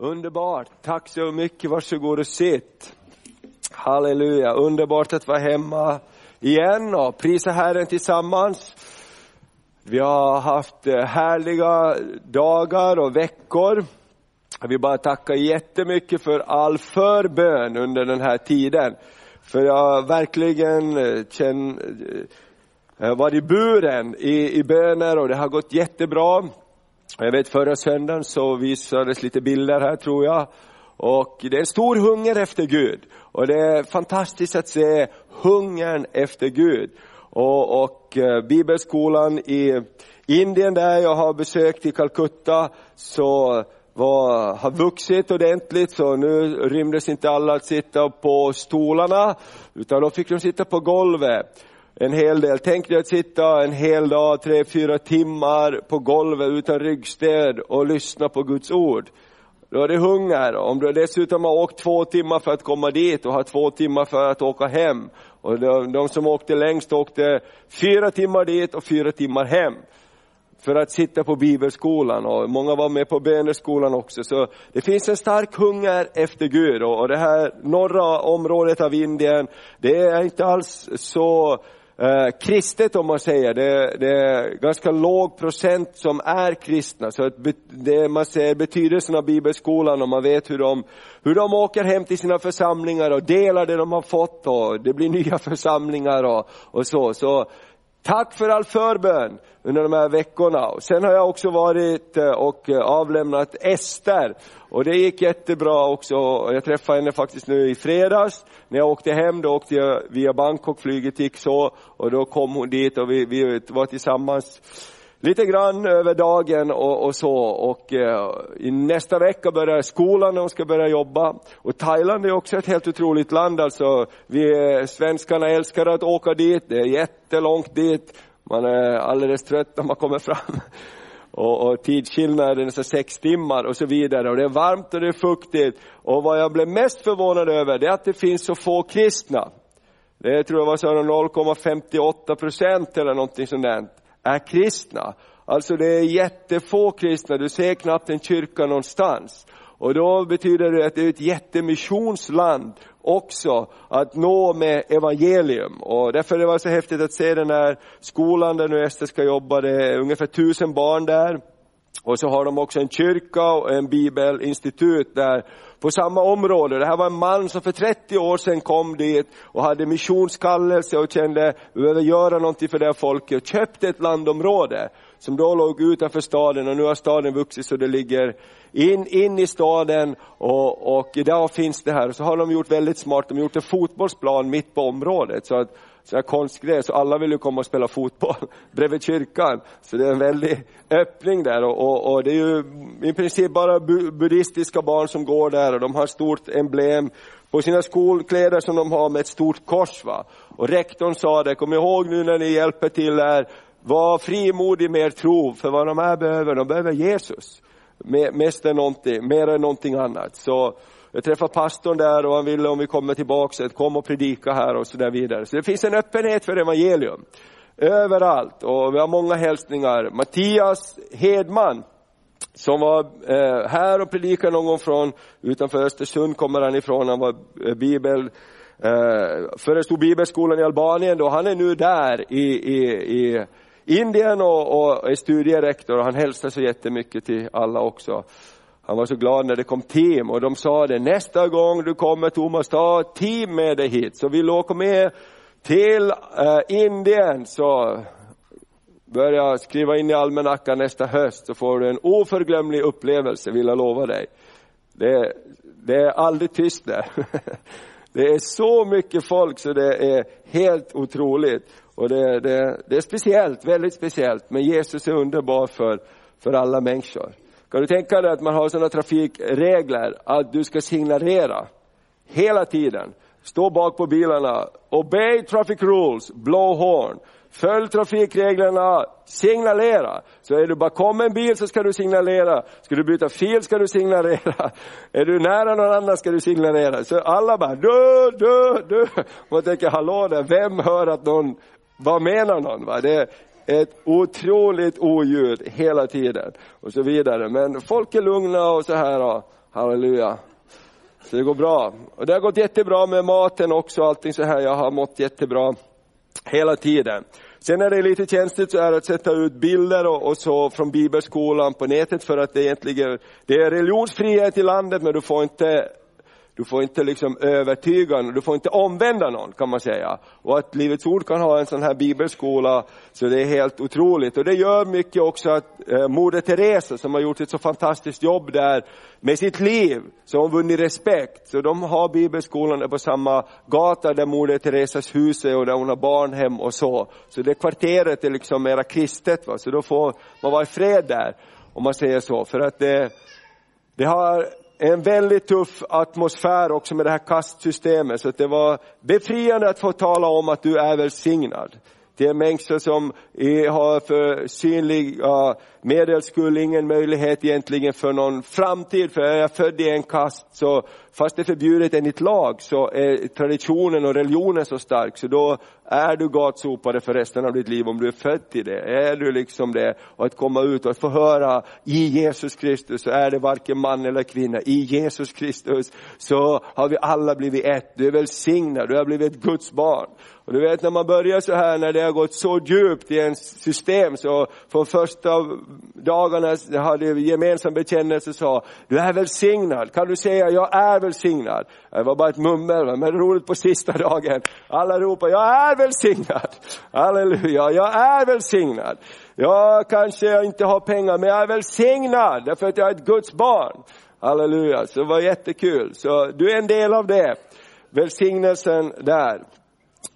Underbart, tack så mycket, varsågod och sitt. Halleluja, underbart att vara hemma igen och prisa Herren tillsammans. Vi har haft eh, härliga dagar och veckor. Jag vill bara tacka jättemycket för all förbön under den här tiden. För jag har verkligen eh, känner, eh, varit buren i, i böner och det har gått jättebra. Jag vet förra söndagen så visades lite bilder här tror jag. Och det är en stor hunger efter Gud. Och det är fantastiskt att se hungern efter Gud. Och, och eh, bibelskolan i Indien där jag har besökt i Calcutta så var, har vuxit ordentligt så nu rymdes inte alla att sitta på stolarna utan då fick de sitta på golvet en hel del. Tänk dig att sitta en hel dag, tre, fyra timmar på golvet utan ryggstöd och lyssna på Guds ord. Då är det hunger. Om du dessutom har åkt två timmar för att komma dit och har två timmar för att åka hem. Och de, de som åkte längst åkte fyra timmar dit och fyra timmar hem för att sitta på bibelskolan och många var med på böneskolan också. Så det finns en stark hunger efter Gud och det här norra området av Indien, det är inte alls så eh, kristet om man säger. Det, det, är ganska låg procent som är kristna. Så det, man ser betydelsen av bibelskolan och man vet hur de, hur de åker hem till sina församlingar och delar det de har fått och det blir nya församlingar och, och så. så Tack för all förbön under de här veckorna. Och sen har jag också varit eh, och eh, avlämnat Ester. Och det gick jättebra också. Jag träffade henne faktiskt nu i fredags. När jag åkte hem, då åkte jag via Bangkok, flyget gick så. Och då kom hon dit och vi, vi var tillsammans lite grann över dagen och, och så. Och eh, i nästa vecka börjar skolan och hon ska börja jobba. Och Thailand är också ett helt otroligt land alltså. Vi eh, svenskarna älskar att åka dit, det är jättelångt dit. Man är alldeles trött när man kommer fram. Och, och tidsskillnaden är nästan sex timmar och så vidare. Och det är varmt och det är fuktigt. Och vad jag blev mest förvånad över det är att det finns så få kristna. Det tror jag var 0,58 procent eller någonting sånt där är kristna. Alltså det är jättefå kristna, du ser knappt en kyrka någonstans. Och då betyder det att det är ett jättemissionsland också att nå med evangelium. Och därför det var så häftigt att se den här skolan där nu Ester ska jobba, det är ungefär tusen barn där. Och så har de också en kyrka och en bibelinstitut där på samma område. Det här var en man som för 30 år sedan kom dit och hade missionskallelse och kände, vi behöver göra någonting för det här folket. Köpte ett landområde som då låg utanför staden och nu har staden vuxit så det ligger in, in i staden och, och idag finns det här. Så har de gjort väldigt smart, de har gjort en fotbollsplan mitt på området så att så här konstgräs så alla vill ju komma och spela fotboll bredvid kyrkan. Så det är en väldig öppning där och, och, och det är ju i princip bara buddhistiska barn som går där och de har stort emblem på sina skolkläder som de har med ett stort kors. Va? Och rektorn sa det, kom ihåg nu när ni hjälper till här, var frimodig med er tro, för vad de här behöver, de behöver Jesus. Mest än någonting, mer än någonting annat. Så jag träffade pastorn där och han ville om vi kommer tillbaka att kom och predika här och så där vidare. Så det finns en öppenhet för evangelium överallt och vi har många hälsningar. Mattias Hedman som var eh, här och predikade någon gång från utanför Östersund kommer han ifrån, han var eh, bibel eh, förestod bibelskolan i Albanien då, han är nu där i, i, i Indien och, och är studierektor och han hälsar så jättemycket till alla också. Han var så glad när det kom team och de sa det, nästa gång du kommer Thomas, ta team med dig hit. Så vill du åka med till eh, Indien så börja skriva in i almanackan nästa höst så får du en oförglömlig upplevelse, vill jag lova dig. Det, det är aldrig tyst där. Det är så mycket folk så det är helt otroligt. Och det, det, det är speciellt, väldigt speciellt. Men Jesus är underbar för, för alla människor. Kan du tänka dig att man har sådana trafikregler att du ska signalera hela tiden. Stå bak på bilarna, obey traffic rules, blow horn. Följ trafikreglerna, signalera. Så är du bakom en bil så ska du signalera. Ska du byta fil ska du signalera. Är du nära någon annan ska du signalera. Så alla bara du, du, du. Man tänker hallå där, vem hör att någon, vad menar någon? Va? Det, ett otroligt oljud hela tiden och så vidare. Men folk är lugna och så här, och, halleluja. Så det går bra. Och det har gått jättebra med maten också, allting så här. Jag har mått jättebra hela tiden. Sen är det lite känsligt så här att sätta ut bilder och, och, så från bibelskolan på nätet för att det egentligen, det är religionsfrihet i landet men du får inte du får inte liksom övertyga någon, du får inte omvända någon kan man säga. Och att Livets Ord kan ha en sån här bibelskola, så det är helt otroligt. Och det gör mycket också att eh, Moder Teresa som har gjort ett så fantastiskt jobb där med sitt liv, så har vunnit respekt. Så de har bibelskolan på samma gata där Moder Teresas hus är och där hon har barnhem och så. Så det kvarteret är liksom mera kristet, va? så då får man vara i fred där, om man säger så. För att det, det har en väldigt tuff atmosfär också med det här kastsystemet, så det var befriande att få tala om att du är välsignad. Det är människor som har för synliga medels skull ingen möjlighet egentligen för någon framtid, för är jag född i en kast så fast det är förbjudet enligt lag så är traditionen och religionen så stark. Så då är du gatsopare för resten av ditt liv om du är född till det. Är du liksom det och att komma ut och att få höra i Jesus Kristus så är det varken man eller kvinna. I Jesus Kristus så har vi alla blivit ett. Du är välsignad, du har blivit ett Guds barn. Och du vet när man börjar så här, när det har gått så djupt i ens system, så från första dagarna hade vi gemensam bekännelse sa, du är välsignad. Kan du säga, jag är välsignad? Det var bara ett mummel, men roligt på sista dagen. Alla ropar, jag är välsignad. Halleluja, jag är välsignad. Jag kanske inte har pengar, men jag är välsignad därför att jag är ett Guds barn. Halleluja, så det var jättekul. Så du är en del av det. Välsignelsen där.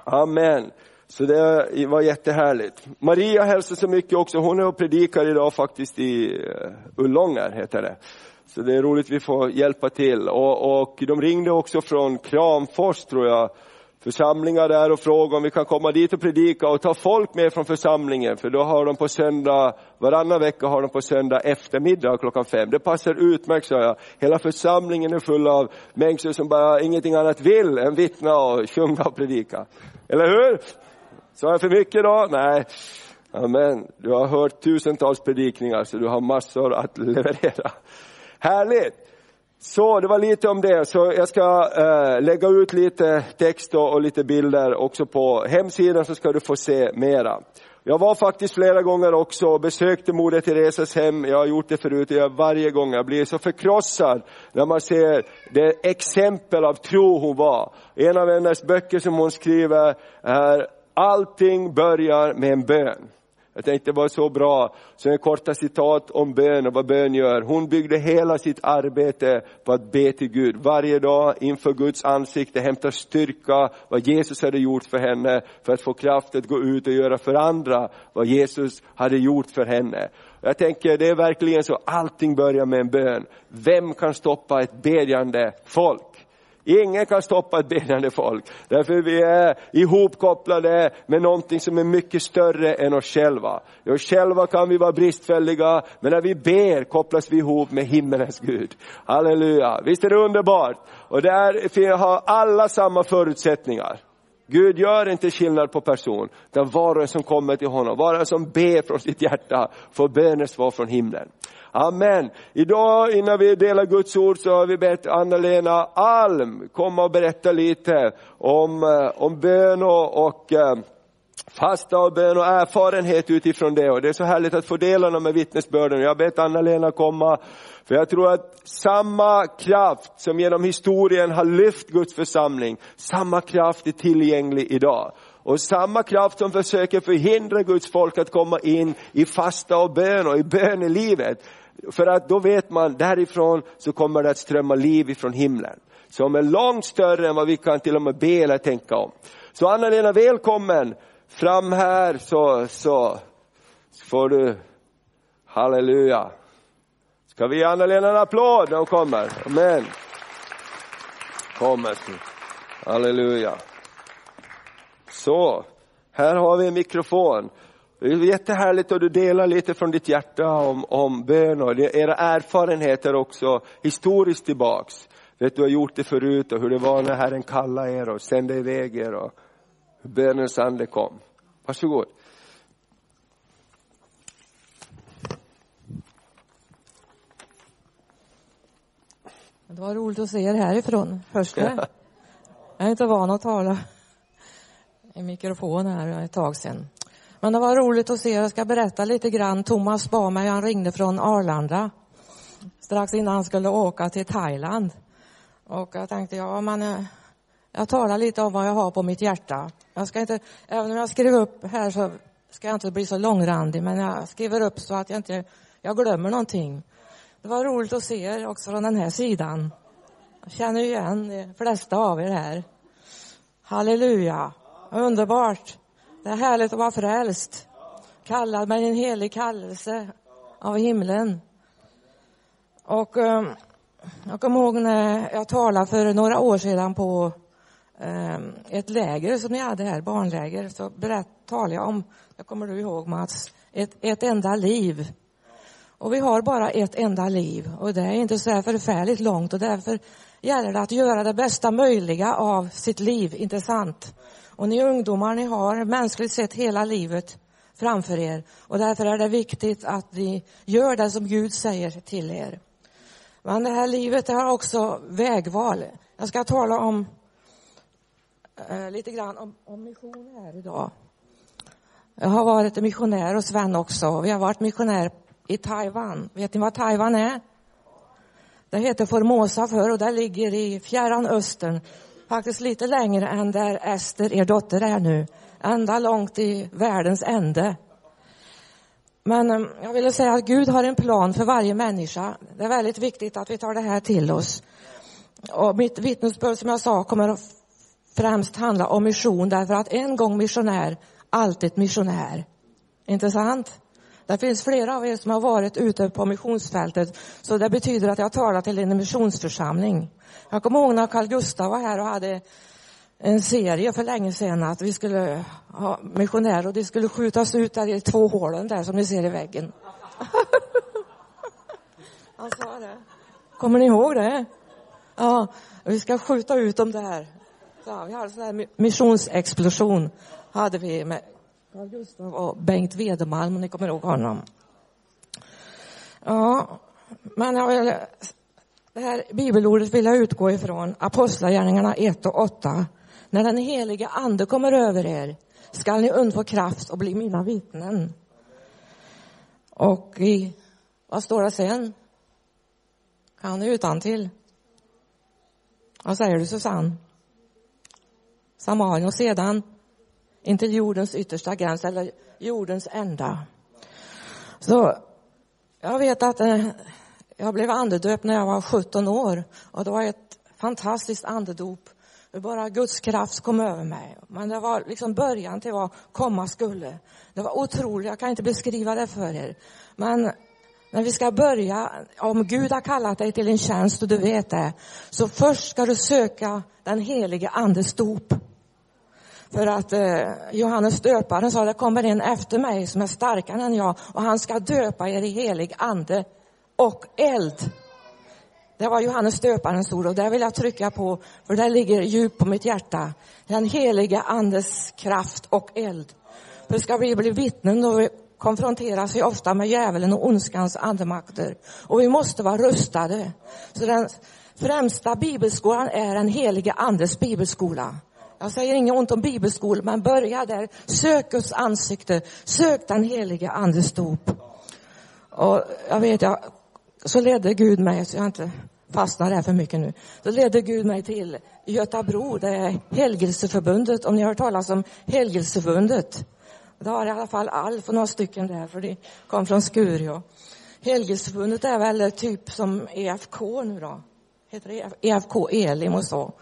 Amen. Så det var jättehärligt. Maria hälsar så mycket också, hon är och predikar idag faktiskt i eh, Ullånger. Heter det. Så det är roligt vi får hjälpa till. Och, och de ringde också från Kramfors tror jag, församlingar där och fråga om vi kan komma dit och predika och ta folk med från församlingen, för då har de på söndag, varannan vecka har de på söndag eftermiddag klockan fem. Det passar utmärkt, sa jag. Hela församlingen är full av människor som bara ingenting annat vill än vittna och sjunga och predika. Eller hur? Sa jag för mycket då? Nej. Amen. Du har hört tusentals predikningar så du har massor att leverera. Härligt! Så det var lite om det, så jag ska eh, lägga ut lite text och, och, lite bilder också på hemsidan så ska du få se mera. Jag var faktiskt flera gånger också och besökte Moder Teresas hem, jag har gjort det förut, jag varje gång, jag blir så förkrossad när man ser det exempel av tro hon var. En av hennes böcker som hon skriver är Allting börjar med en bön. Jag tänkte det var så bra, så en korta citat om bön och vad bön gör. Hon byggde hela sitt arbete på att be till Gud. Varje dag inför Guds ansikte, hämta styrka, vad Jesus hade gjort för henne, för att få kraft att gå ut och göra för andra vad Jesus hade gjort för henne. Jag tänker det är verkligen så, allting börjar med en bön. Vem kan stoppa ett bedjande folk? Ingen kan stoppa ett bedjande folk. Därför vi är ihopkopplade med någonting som är mycket större än oss själva. Ja, själva kan vi vara bristfälliga, men när vi ber kopplas vi ihop med himmelens Gud. Halleluja, visst är det underbart? Och där har alla samma förutsättningar. Gud gör inte skillnad på person, utan var och en som kommer till honom, var och en som ber från sitt hjärta får bönesvar från himlen. Amen. Idag innan vi delar Guds ord så har vi bett Anna-Lena Alm komma och berätta lite om, eh, om bön och, och eh, fasta och bön och erfarenhet utifrån det. Och det är så härligt att få dela de här vittnesbörden. Jag har bett Anna-Lena komma, för jag tror att samma kraft som genom historien har lyft Guds församling, samma kraft är tillgänglig idag. Och samma kraft som försöker förhindra Guds folk att komma in i fasta och bön och i bönelivet, för att då vet man, därifrån så kommer det att strömma liv ifrån himlen. Som är långt större än vad vi kan till och med be eller tänka om. Så Anna-Lena, välkommen fram här så, så får du, halleluja. Ska vi ge Anna-Lena en applåd när hon kommer? Amen. Kommer. Halleluja. Så, här har vi en mikrofon. Det är jättehärligt att du delar lite från ditt hjärta om, om bön och era erfarenheter också historiskt tillbaks. Vet du har gjort det förut och hur det var när Herren kallade er och sände iväg er och hur bönens ande kom. Varsågod. Det var roligt att se er härifrån. Hörs det? Jag är inte van att tala i mikrofon här ett tag sedan. Men det var roligt att se. Jag ska berätta lite grann. Thomas bad mig, han ringde från Arlanda strax innan han skulle åka till Thailand. Och jag tänkte, ja men eh, jag talar lite om vad jag har på mitt hjärta. Jag ska inte, även om jag skriver upp här så ska jag inte bli så långrandig, men jag skriver upp så att jag inte jag glömmer någonting. Det var roligt att se er också från den här sidan. Jag känner igen de flesta av er här. Halleluja. Underbart. Det är härligt att vara frälst. Kallad med en helig kallelse av himlen. Och um, jag kommer ihåg när jag talade för några år sedan på um, ett läger som ni hade här, barnläger, så berätt, talade jag om, det kommer du ihåg Mats, ett, ett enda liv. Och vi har bara ett enda liv och det är inte så här förfärligt långt och därför gäller det att göra det bästa möjliga av sitt liv, inte sant? Och ni ungdomar, ni har mänskligt sett hela livet framför er och därför är det viktigt att ni gör det som Gud säger till er. Men det här livet det har också vägval. Jag ska tala om eh, lite grann om, om mission här idag. Jag har varit missionär och Sven också. Vi har varit missionär i Taiwan. Vet ni vad Taiwan är? Det heter Formosa förr och det ligger i fjärran östern. Faktiskt lite längre än där Ester, er dotter, är nu. Ända långt i världens ände. Men eh, jag ville säga att Gud har en plan för varje människa. Det är väldigt viktigt att vi tar det här till oss. Och mitt vittnesbörd, som jag sa, kommer att främst handla om mission därför att en gång missionär, alltid missionär. Inte sant? Det finns flera av er som har varit ute på missionsfältet så det betyder att jag talar till en missionsförsamling. Jag kommer ihåg när Carl Gustaf var här och hade en serie för länge sedan att vi skulle ha missionärer och de skulle skjutas ut där i två hålen där som ni ser i väggen. Han sa det. Kommer ni ihåg det? Ja, vi ska skjuta ut dem där. Ja, vi hade en sån här missionsexplosion hade vi med Carl Gustaf och Bengt Wedemalm, om ni kommer ihåg honom. Ja, men jag vill, det här bibelordet vill jag utgå ifrån Apostlagärningarna 1 och 8. När den helige ande kommer över er skall ni undfå kraft och bli mina vittnen. Och i, vad står det sen? Kan du utan till? Vad säger du Susanne? Samarien och sedan intill jordens yttersta gräns eller jordens ända. Så jag vet att eh, jag blev andedöpt när jag var 17 år och det var ett fantastiskt andedop. Bara Guds kraft kom över mig. Men det var liksom början till vad komma skulle. Det var otroligt, jag kan inte beskriva det för er. Men när vi ska börja, om Gud har kallat dig till en tjänst och du vet det, så först ska du söka den helige andes dop. För att eh, Johannes döparen sa, det kommer en efter mig som är starkare än jag och han ska döpa er i helig ande och eld. Det var Johannes döparens ord och det vill jag trycka på för det ligger djupt på mitt hjärta. Den heliga andes kraft och eld. För ska vi bli vittnen då konfronteras vi ofta med djävulen och ondskans andemakter. Och vi måste vara rustade. Så den främsta bibelskolan är den heliga andes bibelskola. Jag säger inget ont om bibelskolor, men börja där. Sök Guds ansikte. Sök den heliga andes dop. Och jag vet, jag, så ledde Gud mig, så jag inte fastnar där för mycket nu. Så ledde Gud mig till Götabro, det är Helgelseförbundet, om ni har hört talas om Helgelseförbundet. Det har i alla fall Alf och några stycken där, för de kom från Skurio. Helgelseförbundet är väl typ som EFK nu då? Heter det EFK Elim och så?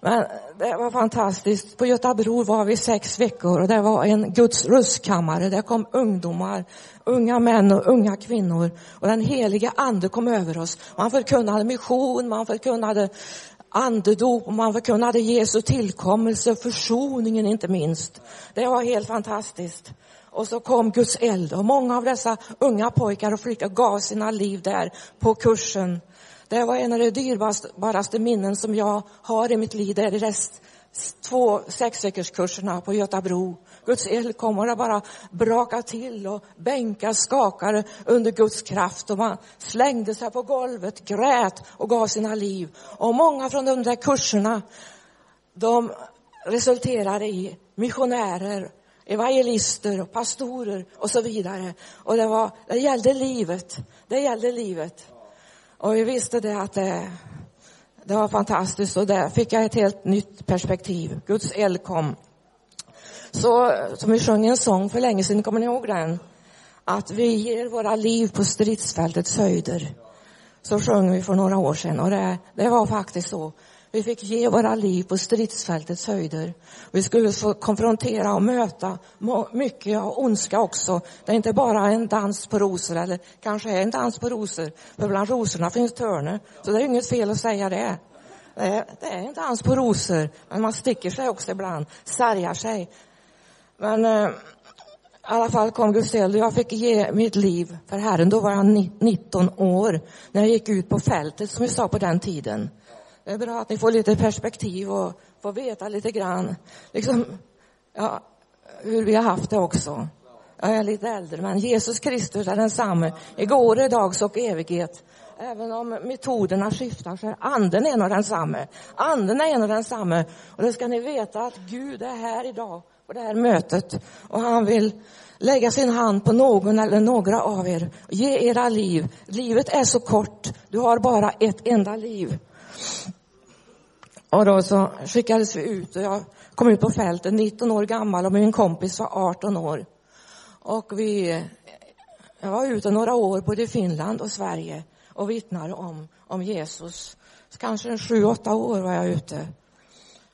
Men det var fantastiskt. På Götabro var vi sex veckor och det var en Guds rustkammare. Där kom ungdomar, unga män och unga kvinnor. Och den heliga ande kom över oss. Man förkunnade mission, man förkunnade andedop och man förkunnade Jesu tillkommelse, försoningen inte minst. Det var helt fantastiskt. Och så kom Guds eld och många av dessa unga pojkar och flickor gav sina liv där på kursen. Det var en av de dyrbaraste minnen som jag har i mitt liv. Det är de två sexveckorskurserna på Götabro Guds eld kom och det bara brakade till och bänkar skakade under Guds kraft och man slängde sig på golvet, grät och gav sina liv. Och många från de där kurserna, de resulterade i missionärer, evangelister och pastorer och så vidare. Och det, var, det gällde livet. Det gällde livet. Och vi visste det att det, det var fantastiskt och där fick jag ett helt nytt perspektiv. Guds eld kom. Så, som vi sjöng en sång för länge sedan, kommer ni ihåg den? Att vi ger våra liv på stridsfältets höjder. Så sjöng vi för några år sedan och det, det var faktiskt så. Vi fick ge våra liv på stridsfältets höjder. Vi skulle få konfrontera och möta mycket av ondska också. Det är inte bara en dans på rosor, eller kanske är en dans på rosor. För bland rosorna finns törne. Så det är inget fel att säga det. Det är, det är en dans på rosor, men man sticker sig också ibland, sargar sig. Men eh, i alla fall kom Guds eld och jag fick ge mitt liv för Herren. Då var jag 19 år när jag gick ut på fältet, som vi sa på den tiden. Det är bra att ni får lite perspektiv och får veta lite grann liksom, ja, hur vi har haft det också. Jag är lite äldre, men Jesus Kristus är densamme igår, idag och evighet. Även om metoderna skiftar så är anden en och densamme. Anden är en och densamme. Och det ska ni veta att Gud är här idag på det här mötet och han vill lägga sin hand på någon eller några av er. Ge era liv. Livet är så kort. Du har bara ett enda liv. Och då så skickades vi ut och jag kom ut på fältet 19 år gammal och min kompis var 18 år. Och vi, jag var ute några år både i Finland och Sverige och vittnade om, om Jesus. Så kanske en sju, åtta år var jag ute.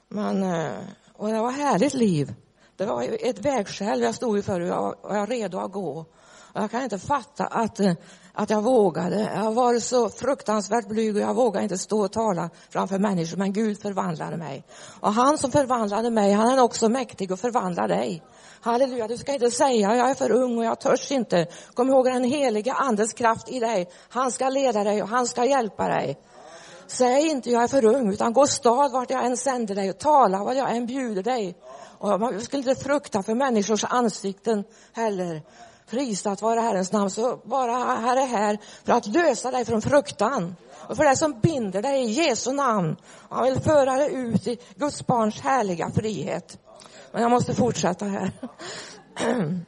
Men, eh, och det var ett härligt liv. Det var ett vägskäl jag stod inför och jag var redo att gå. Och Jag kan inte fatta att, eh, att jag vågade. Jag var så fruktansvärt blyg och jag vågade inte stå och tala framför människor. Men Gud förvandlade mig. Och han som förvandlade mig, han är också mäktig att förvandla dig. Halleluja, du ska inte säga jag är för ung och jag törs inte. Kom ihåg den heliga andens kraft i dig. Han ska leda dig och han ska hjälpa dig. Säg inte jag är för ung, utan gå stad vart jag än sänder dig och tala vad jag än bjuder dig. Och man skulle inte frukta för människors ansikten heller. Prisat vare Herrens namn. Så bara Herre är här för att lösa dig från fruktan. Och för det som binder dig i Jesu namn. Han vill föra dig ut i Guds barns härliga frihet. Men jag måste fortsätta här.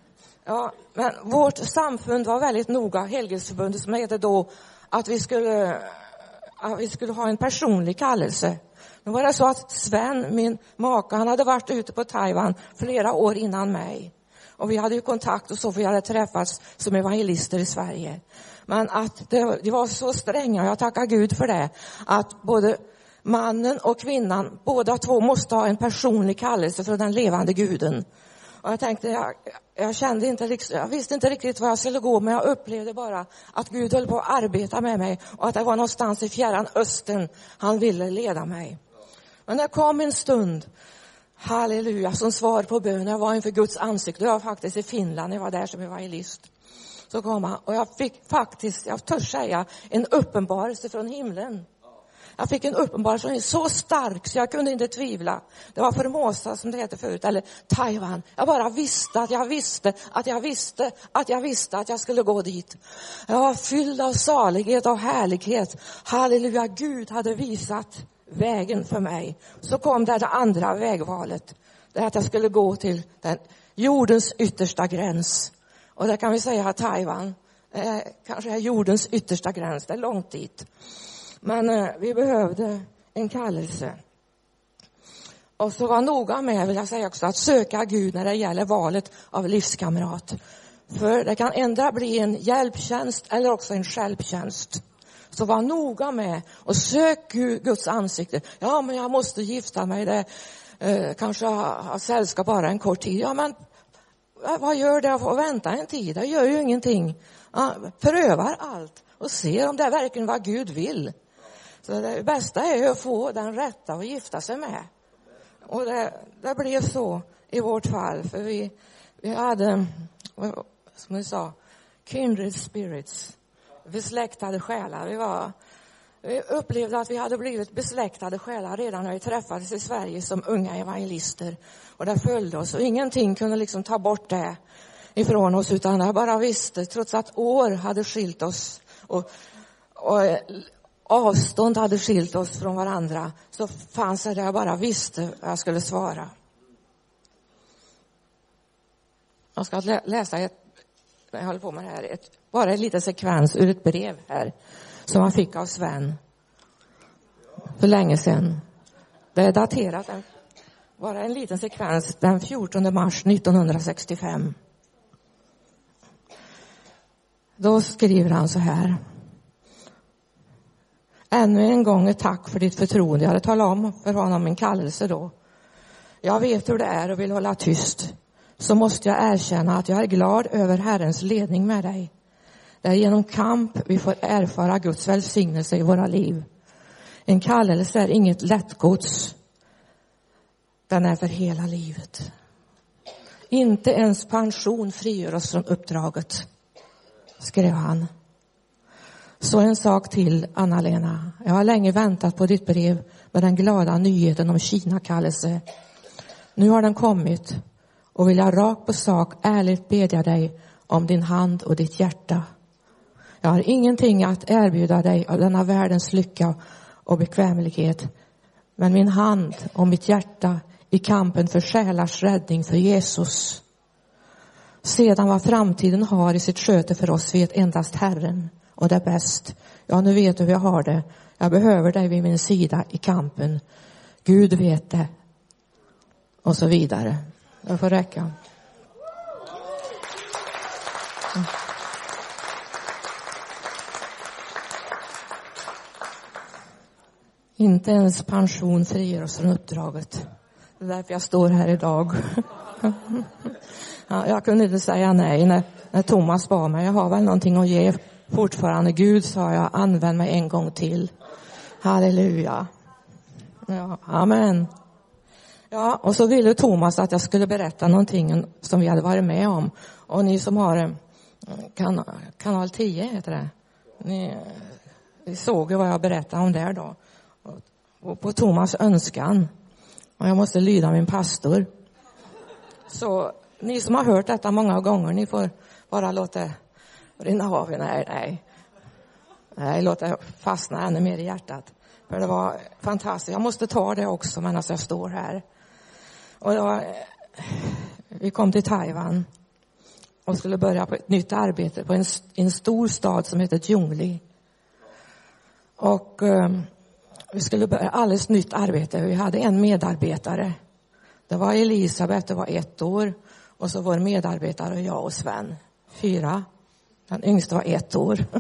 Ja, men vårt samfund var väldigt noga, Helgelseförbundet som heter då, att vi skulle, att vi skulle ha en personlig kallelse. Nu var det så att Sven, min maka, han hade varit ute på Taiwan flera år innan mig. Och vi hade ju kontakt och så, för vi hade träffats som evangelister i Sverige. Men att det, de var så stränga, och jag tackar Gud för det, att både mannen och kvinnan, båda två måste ha en personlig kallelse från den levande guden. Och jag tänkte, jag, jag kände inte, jag visste inte riktigt var jag skulle gå, men jag upplevde bara att Gud höll på att arbeta med mig och att det var någonstans i fjärran östern han ville leda mig. Men det kom en stund, halleluja, som svar på bön. Jag var inför Guds ansikte. Jag var faktiskt i Finland, jag var där som evangelist. Så kom han och jag fick faktiskt, jag törs säga, en uppenbarelse från himlen. Jag fick en uppenbarelse så stark så jag kunde inte tvivla. Det var Formosa som det heter förut, eller Taiwan. Jag bara visste att jag visste att jag visste att jag visste att jag skulle gå dit. Jag var fylld av salighet och härlighet. Halleluja, Gud hade visat vägen för mig. Så kom det, det andra vägvalet. Det att jag skulle gå till den jordens yttersta gräns. Och det kan vi säga att Taiwan eh, kanske är jordens yttersta gräns. Det är långt dit. Men eh, vi behövde en kallelse. Och så var noga med, vill jag säga också, att söka Gud när det gäller valet av livskamrat. För det kan ändra bli en hjälptjänst eller också en självtjänst. Så var noga med och sök Guds ansikte. Ja, men jag måste gifta mig. Det, eh, kanske ha sällskap bara en kort tid. Ja, men vad gör det att vänta en tid? Det gör ju ingenting. Ja, prövar allt och ser om det är verkligen vad Gud vill. Så det bästa är ju att få den rätta att gifta sig med. Och det, det blev så i vårt fall, för vi, vi hade, som vi sa, kindred spirits besläktade själar. Vi var, Vi upplevde att vi hade blivit besläktade själar redan när vi träffades i Sverige som unga evangelister. Och det följde oss och ingenting kunde liksom ta bort det ifrån oss utan jag bara visste, trots att år hade skilt oss och, och eh, avstånd hade skilt oss från varandra så fanns det där jag bara visste vad jag skulle svara. Jag ska läsa ett, jag håller på med det här, ett, bara en liten sekvens ur ett brev här som han fick av Sven för länge sedan. Det är daterat, bara en liten sekvens, den 14 mars 1965. Då skriver han så här. Ännu en gång ett tack för ditt förtroende. Jag hade talat om för honom min kallelse då. Jag vet hur det är och vill hålla tyst. Så måste jag erkänna att jag är glad över Herrens ledning med dig. Det är genom kamp vi får erfara Guds välsignelse i våra liv. En kallelse är inget lättgods. Den är för hela livet. Inte ens pension frigör oss från uppdraget, skrev han. Så en sak till, Anna-Lena. Jag har länge väntat på ditt brev med den glada nyheten om Kina-kallelse. Nu har den kommit och vill jag rakt på sak ärligt bedja dig om din hand och ditt hjärta. Jag har ingenting att erbjuda dig av denna världens lycka och bekvämlighet. Men min hand och mitt hjärta i kampen för själars räddning för Jesus. Sedan vad framtiden har i sitt sköte för oss vet endast Herren och det är bäst. Ja, nu vet du hur jag har det. Jag behöver dig vid min sida i kampen. Gud vet det. Och så vidare. Det får räcka. Inte ens pension friger oss från uppdraget. Det är därför jag står här idag. ja, jag kunde inte säga nej när, när Thomas bad mig. Jag har väl någonting att ge fortfarande. Gud sa jag, använd mig en gång till. Halleluja. Ja, amen. Ja, och så ville Thomas att jag skulle berätta någonting som vi hade varit med om. Och ni som har eh, kan, kanal 10 heter det. Ni, eh, ni såg ju vad jag berättade om där då. Och på Thomas önskan. Och jag måste lyda min pastor. Så ni som har hört detta många gånger, ni får bara låta det rinna av. Nej, nej. Nej, låt det fastna ännu mer i hjärtat. För det var fantastiskt. Jag måste ta det också medan jag står här. Och jag, vi kom till Taiwan och skulle börja på ett nytt arbete på en, en stor stad som heter Jungli. Och um, vi skulle börja alldeles nytt arbete. Vi hade en medarbetare. Det var Elisabeth, det var ett år. Och så vår medarbetare och jag och Sven. Fyra. Den yngsta var ett år.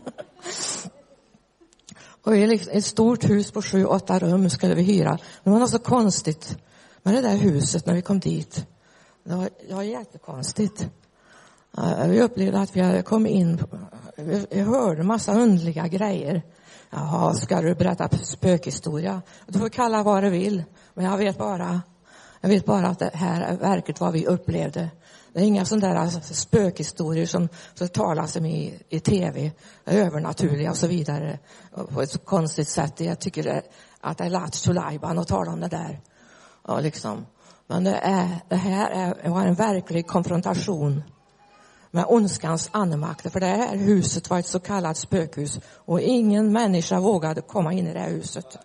och i ett stort hus på sju, åtta rum skulle vi hyra. Det var något så konstigt med det där huset när vi kom dit. Det var, det var jättekonstigt. Vi upplevde att vi hade kommit in, vi hörde massa underliga grejer. Jaha, ska du berätta spökhistoria? Du får kalla vad du vill. Men jag vet bara, jag vet bara att det här är verkligt vad vi upplevde. Det är inga sådana där alltså, spökhistorier som, som talas om i, i tv, övernaturliga och så vidare. På ett konstigt sätt. Jag tycker det, att det är lattjo lajban att tala om det där. Ja, liksom. Men det, är, det här är, var en verklig konfrontation med ondskans andemakter. För det här huset var ett så kallat spökhus och ingen människa vågade komma in i det här huset.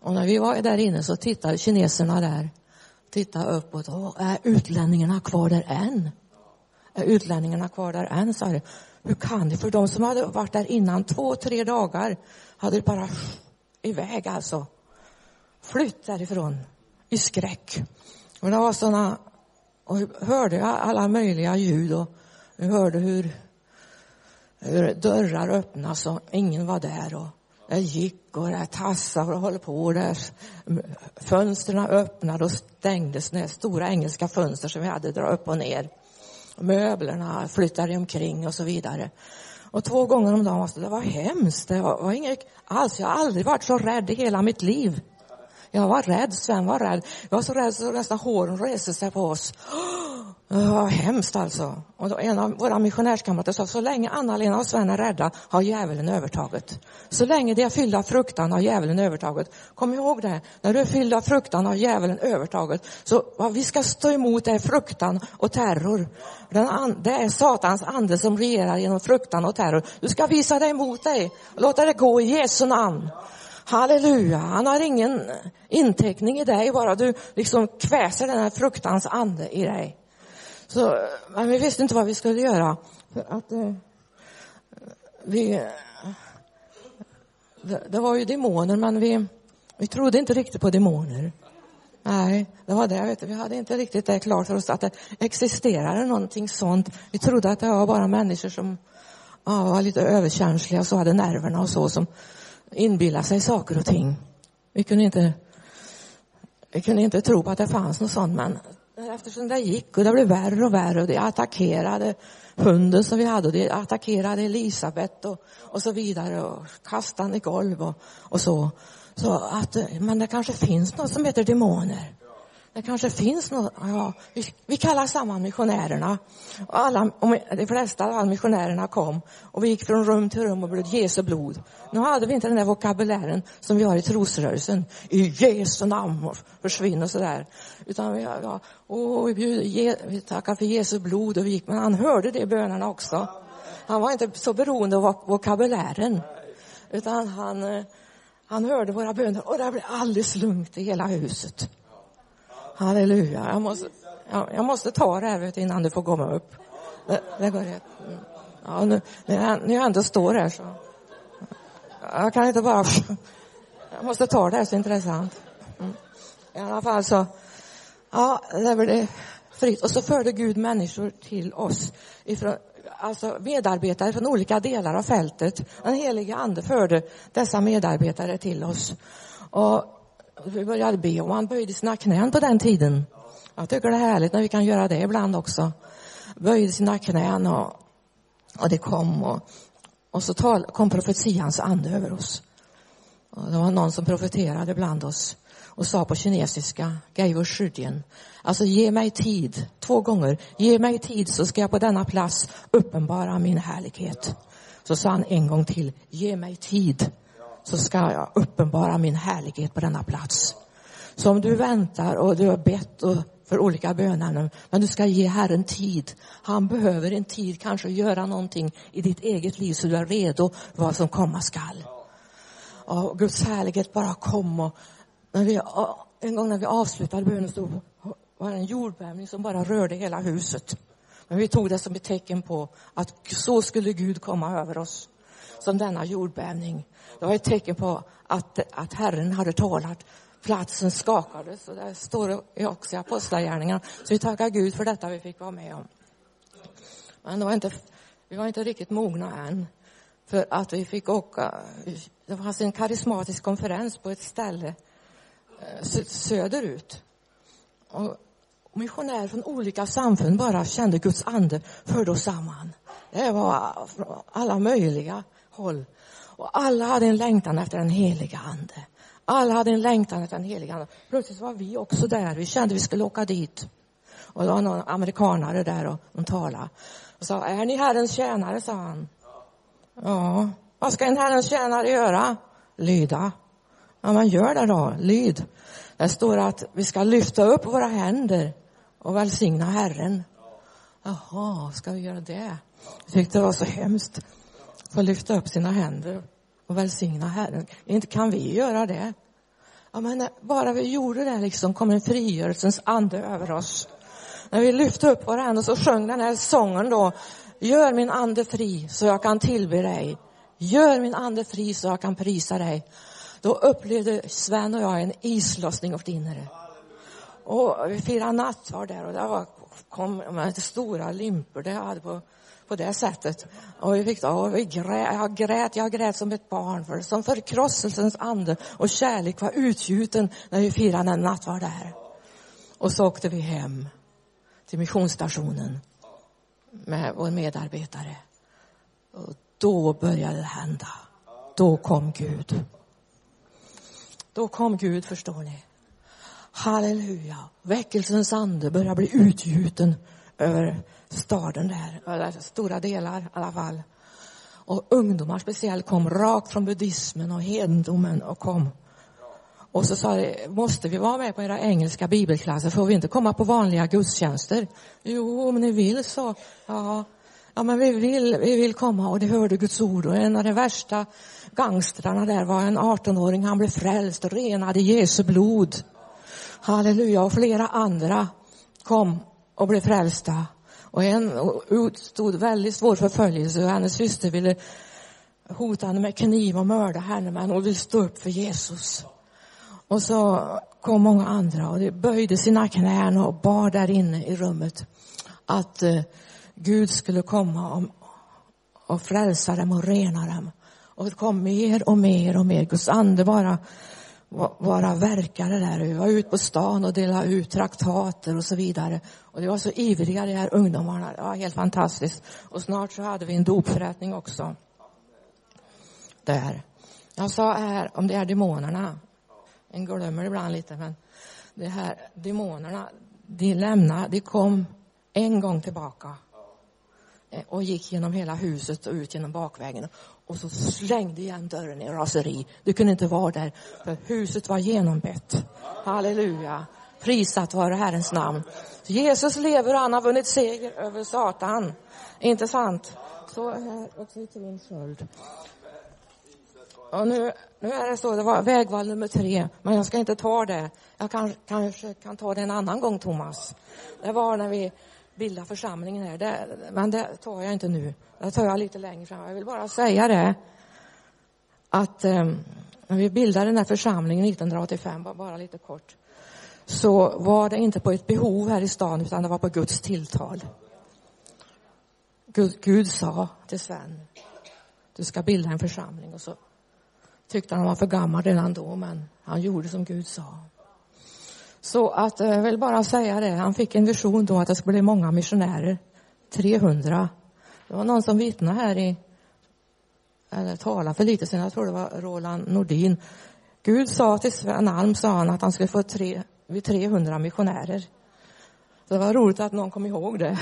Och när vi var där inne så tittade kineserna där, tittade uppåt. Och är utlänningarna kvar där än? Är utlänningarna kvar där än? sa det. Hur kan det? För de som hade varit där innan två, tre dagar hade bara iväg alltså. Flytt därifrån i skräck. Och det var sådana och hörde alla möjliga ljud och vi hörde hur, hur dörrar öppnas och ingen var där och det gick och det tassade och höll på och där fönstren öppnade och stängdes ner, stora engelska fönster som vi hade dra upp och ner. Möblerna flyttade omkring och så vidare. Och två gånger om dagen, det var hemskt. Det var, var inget alls. Jag har aldrig varit så rädd i hela mitt liv. Jag var rädd, Sven var rädd. Jag var så rädd så nästan håren reste sig på oss. Ja, hemskt alltså. Och då en av våra missionärskamrater sa, så länge Anna-Lena och Sven är rädda har djävulen övertaget. Så länge de är fyllda av fruktan har djävulen övertaget. Kom ihåg det, när du är fylld av fruktan har djävulen övertaget. Så vad vi ska stå emot är fruktan och terror. Den det är Satans ande som regerar genom fruktan och terror. Du ska visa dig emot dig, och låta det gå i Jesu namn. Halleluja, han har ingen inteckning i dig, bara du liksom kväser den här fruktans ande i dig. Så, men vi visste inte vad vi skulle göra. För att eh, vi, det, det, var ju demoner, men vi, vi trodde inte riktigt på demoner. Nej, det var det. Vet du. Vi hade inte riktigt det klart för oss att det existerade någonting sånt. Vi trodde att det var bara människor som ja, var lite överkänsliga, så hade nerverna och så, som inbilla sig saker och ting. Vi kunde inte, vi kunde inte tro på att det fanns något sånt, men eftersom det gick och det blev värre och värre och de attackerade hunden som vi hade och de attackerade Elisabet och, och så vidare och kastade i golv och, och så. Så att, men det kanske finns något som heter demoner. Det kanske finns något, ja, vi, vi kallar samman missionärerna. Och alla, de flesta av missionärerna kom och vi gick från rum till rum och blöd Jesu blod. Nu hade vi inte den där vokabulären som vi har i trosrörelsen. I Jesu namn och försvinn och sådär. Utan vi, ja, och vi, bjöd, vi tackar för Jesu blod och vi gick, men han hörde det i bönerna också. Han var inte så beroende av vokabulären. Utan han, eh, han hörde våra böner och det blev alldeles lugnt i hela huset. Halleluja. Jag måste, jag måste ta det här innan du får komma upp. Det, det går rätt. Ja, nu, när jag ändå står här så. Jag kan inte bara... Jag måste ta det här så intressant. Mm. I alla fall så, ja, det blev fritt. Och så förde Gud människor till oss. Ifrån, alltså medarbetare från olika delar av fältet. Den heliga ande förde dessa medarbetare till oss. Och vi började be och han böjde sina knän på den tiden. Jag tycker det är härligt när vi kan göra det ibland också. Böjde sina knän och, och det kom och, och så tal, kom profetians ande över oss. Och det var någon som profeterade bland oss och sa på kinesiska, Geivo Shudien, alltså ge mig tid, två gånger, ge mig tid så ska jag på denna plats uppenbara min härlighet. Så sa han en gång till, ge mig tid så ska jag uppenbara min härlighet på denna plats. Så om du väntar och du har bett och för olika bönämnen, men du ska ge Herren tid. Han behöver en tid kanske göra någonting i ditt eget liv så du är redo för vad som komma skall. Och Guds härlighet bara kom och när vi, en gång när vi avslutade bönen så var det en jordbävning som bara rörde hela huset. Men vi tog det som ett tecken på att så skulle Gud komma över oss. Som denna jordbävning. Det var ett tecken på att, att Herren hade talat. Platsen skakades och det står det också i Apostlagärningarna. Så vi tackar Gud för detta vi fick vara med om. Men det var inte, vi var inte riktigt mogna än. För att vi fick åka, det fanns en karismatisk konferens på ett ställe eh, söderut. Och missionärer från olika samfund bara kände Guds ande förde oss samman. Det var alla möjliga håll. Och alla hade en längtan efter den heliga ande. Alla hade en längtan efter den heliga ande. Plötsligt var vi också där. Vi kände att vi skulle åka dit. Och det var någon amerikanare där och de talade. Och sa, är ni Herrens tjänare? sa han. Ja. Vad ska en Herrens tjänare göra? Lyda. Ja, men gör det då. Lyd. Det står att vi ska lyfta upp våra händer och välsigna Herren. Jaha, ska vi göra det? Jag tyckte det var så hemskt få lyfta upp sina händer och välsigna Herren. Inte kan vi göra det. Ja, men bara vi gjorde det liksom kom en frigörelsens ande över oss. När vi lyfte upp våra händer så sjöng den här sången då. Gör min ande fri så jag kan tillbe dig. Gör min ande fri så jag kan prisa dig. Då upplevde Sven och jag en islossning i vårt inre. Och vi firade nattvard där och det var, kom med stora limpor det jag hade på på det sättet. Och vi fick, och vi grät, jag grät, jag grät som ett barn för som förkrosselsens ande och kärlek var utgjuten när vi firade en nattvard där. Och så åkte vi hem till missionsstationen med vår medarbetare. Och då började det hända. Då kom Gud. Då kom Gud, förstår ni. Halleluja. Väckelsens ande börjar bli utgjuten över staden där, eller stora delar i alla fall. Och ungdomar speciellt kom rakt från buddhismen och hedendomen och kom. Och så sa de, måste vi vara med på era engelska bibelklasser? Får vi inte komma på vanliga gudstjänster? Jo, om ni vill så. Ja, ja men vi vill, vi vill komma och det hörde Guds ord. Och en av de värsta gangstrarna där var en 18-åring. Han blev frälst och renad i Jesu blod. Halleluja. Och flera andra kom och blev frälsta. Och en utstod väldigt svår förföljelse och hennes syster ville hota henne med kniv och mörda henne men hon ville stå upp för Jesus. Och så kom många andra och de böjde sina knän och bad där inne i rummet att eh, Gud skulle komma och, och frälsa dem och rena dem. Och det kom mer och mer och mer. Guds ande bara, vara verkare där. Vi var ute på stan och delade ut traktater och så vidare. Och det var så ivriga de här ungdomarna. Det var helt fantastiskt. Och snart så hade vi en dopförrättning också. Där. Jag sa här om de här demonerna. En glömmer ibland lite men de här demonerna, de lämnade, de kom en gång tillbaka Eh, och gick genom hela huset och ut genom bakvägen och så slängde igen dörren i raseri. Du kunde inte vara där för huset var genombett. Halleluja. Prisat vare Herrens namn. Jesus lever och han har vunnit seger över Satan. Inte sant? Så här också i Trins sköld. Och nu, nu är det så, det var vägval nummer tre, men jag ska inte ta det. Jag kan, kanske kan ta det en annan gång, Thomas. Det var när vi bilda församlingen här, det, men det tar jag inte nu. Det tar jag lite längre fram. Jag vill bara säga det, att eh, när vi bildade den här församlingen 1985, bara lite kort, så var det inte på ett behov här i stan, utan det var på Guds tilltal. Gud, Gud sa till Sven, du ska bilda en församling och så tyckte han var för gammal redan då, men han gjorde som Gud sa. Så att, eh, jag vill bara säga det, han fick en vision då att det skulle bli många missionärer. 300. Det var någon som vittnade här i, eller talade för lite sedan, jag tror det var Roland Nordin. Gud sa till Sven Alm, sa han, att han skulle få tre, 300 missionärer. Så det var roligt att någon kom ihåg det.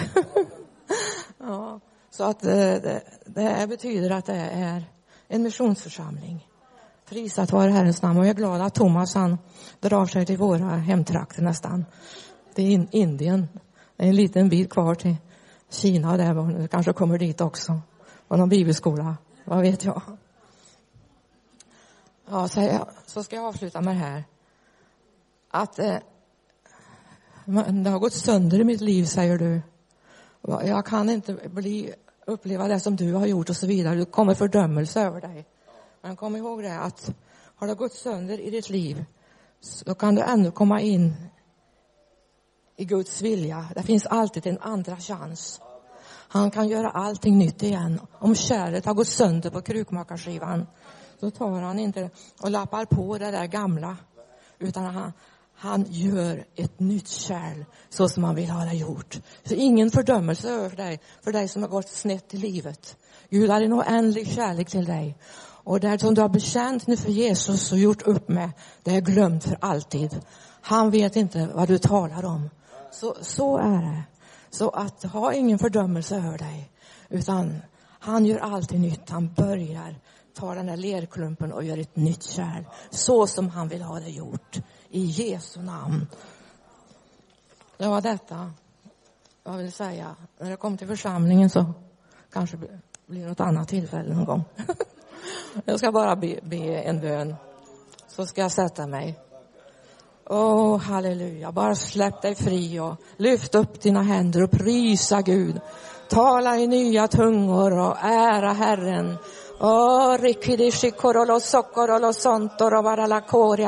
ja, så att eh, det, det, det betyder att det är en missionsförsamling. Prisat vare Herrens namn och jag är glad att Thomas han drar sig till våra hemtrakter nästan. Det är Indien. Det är en liten bit kvar till Kina och där, kanske kommer dit också. Och någon bibelskola, vad vet jag. Ja, så, jag, så ska jag avsluta med det här. Att eh, det har gått sönder i mitt liv, säger du. Jag kan inte bli, uppleva det som du har gjort och så vidare. Det kommer fördömelse över dig. Men kom ihåg det att har det gått sönder i ditt liv så kan du ändå komma in i Guds vilja. Det finns alltid en andra chans. Han kan göra allting nytt igen. Om kärlet har gått sönder på krukmakarskivan så tar han inte och lappar på det där gamla utan han, han gör ett nytt kärl så som han vill ha det gjort. Så ingen fördömelse över dig, för dig som har gått snett i livet. Gud har en oändlig kärlek till dig. Och det som du har bekänt nu för Jesus och gjort upp med, det är glömt för alltid. Han vet inte vad du talar om. Så, så är det. Så att ha ingen fördömelse över dig. Utan han gör alltid nytt. Han börjar ta den där lerklumpen och gör ett nytt kärl. Så som han vill ha det gjort. I Jesu namn. Det var detta jag vill säga. När det kommer till församlingen så kanske det blir något annat tillfälle någon gång. Jag ska bara be, be en bön. Så ska jag sätta mig. Åh, oh, halleluja. Bara släpp dig fri och lyft upp dina händer och prisa Gud. Tala i nya tungor och ära Herren. Korolo sokorolo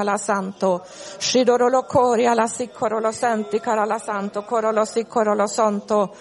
la santo. Shidorolo la sikorolo senti santo korolo sikorolo sonto.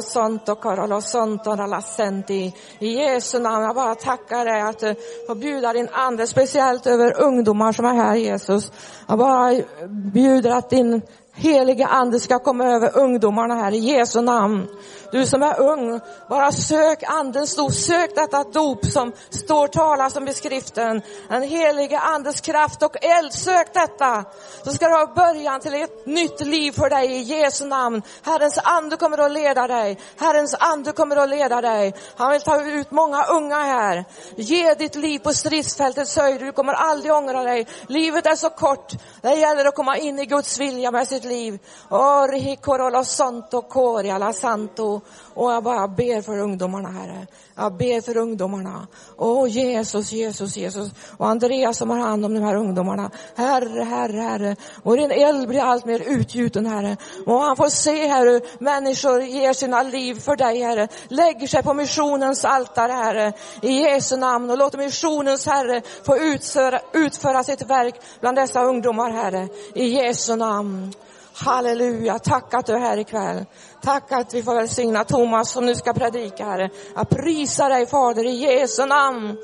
Sonto korolo sonto la senti. I Jesu namn, jag bara tackar dig att du får bjuda din ande, speciellt över ungdomar som är här Jesus. Jag bara bjuder att din Helige ande ska komma över ungdomarna här i Jesu namn. Du som är ung, bara sök andens dop. Sök detta dop som står talas om i skriften. Den helige andes kraft och eld. Sök detta. Så ska du ha början till ett nytt liv för dig i Jesu namn. Herrens ande kommer att leda dig. Herrens ande kommer att leda dig. Han vill ta ut många unga här. Ge ditt liv på stridsfältets höjd. Du kommer aldrig ångra dig. Livet är så kort. Det gäller att komma in i Guds vilja med sitt liv. Oh, rihikorolo santo coriala santo. Och jag bara ber för ungdomarna, Herre. Jag ber för ungdomarna. Åh Jesus, Jesus, Jesus. Och Andreas som har hand om de här ungdomarna. Herre, Herre, Herre. Och din eld blir allt mer utgjuten, Herre. Och han får se, Herre, hur människor ger sina liv för dig, Herre. Lägger sig på missionens altare, Herre. I Jesu namn. Och låter missionens Herre få utföra, utföra sitt verk bland dessa ungdomar, Herre. I Jesu namn. Halleluja, tack att du är här ikväll. Tack att vi får välsigna Thomas som nu ska predika, Herre. Jag prisar dig, Fader, i Jesu namn.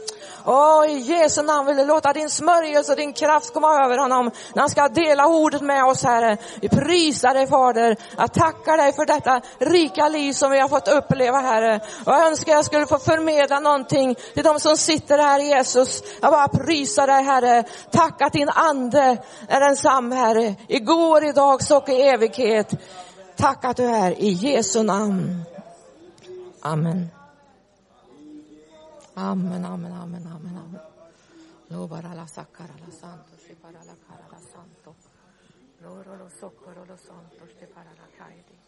Åh, i Jesu namn vill du låta din smörjelse och din kraft komma över honom när han ska dela ordet med oss, Herre. Vi prisar dig, Fader. Jag tackar dig för detta rika liv som vi har fått uppleva, Herre. Och jag önskar jag skulle få förmedla någonting till de som sitter här, Jesus. Jag bara prisar dig, Herre. Tack att din ande är densamma, Herre. Igår, idag, så och i evighet. Tack att du är i Jesu namn. Amen. Amen, amen, amen, amen, amen. Lobara alla sakar alla santo, shipara alla kar alla santo. Loro lo soccoro lo santo, shipara alla kaidi.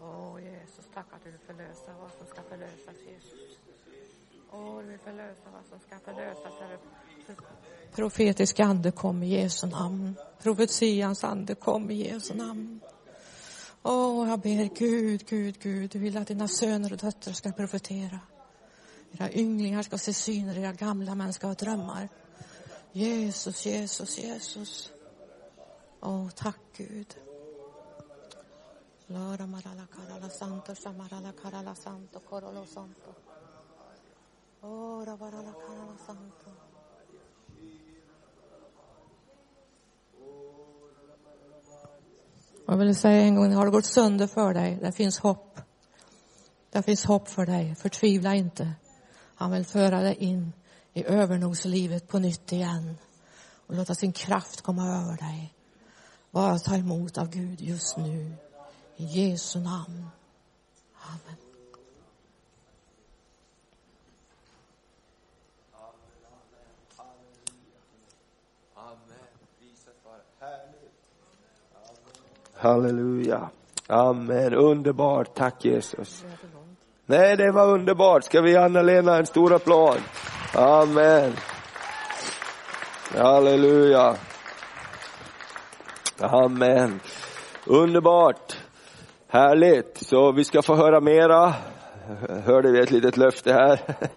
Åh oh, Jesus, tack att du vill förlösa vad som ska förlösas Jesus. Åh, oh, du vill förlösa vad som ska förlösas, Herre. Profetisk ande kom i Jesu namn. Profetians ande kom i Jesu namn. Åh, jag ber Gud, Gud, Gud, du vill att dina söner och döttrar ska profetera. Era ynglingar ska se syner, era gamla män ska ha drömmar. Jesus, Jesus, Jesus. Åh, tack Gud. Lara marala karala santo, samarala karala santo, korolo santo. Ora varala karala santo. Jag vill säga en gång, har det gått sönder för dig, det finns hopp. Det finns hopp för dig, förtvivla inte. Han vill föra dig in i övernogslivet på nytt igen och låta sin kraft komma över dig. Bara ta emot av Gud just nu. I Jesu namn. Amen. Halleluja. Amen. Underbart. Tack Jesus. Nej, det var underbart. Ska vi ge Anna-Lena en stor applåd? Amen. Halleluja. Amen. Underbart. Härligt. Så vi ska få höra mera. Hörde vi ett litet löfte här?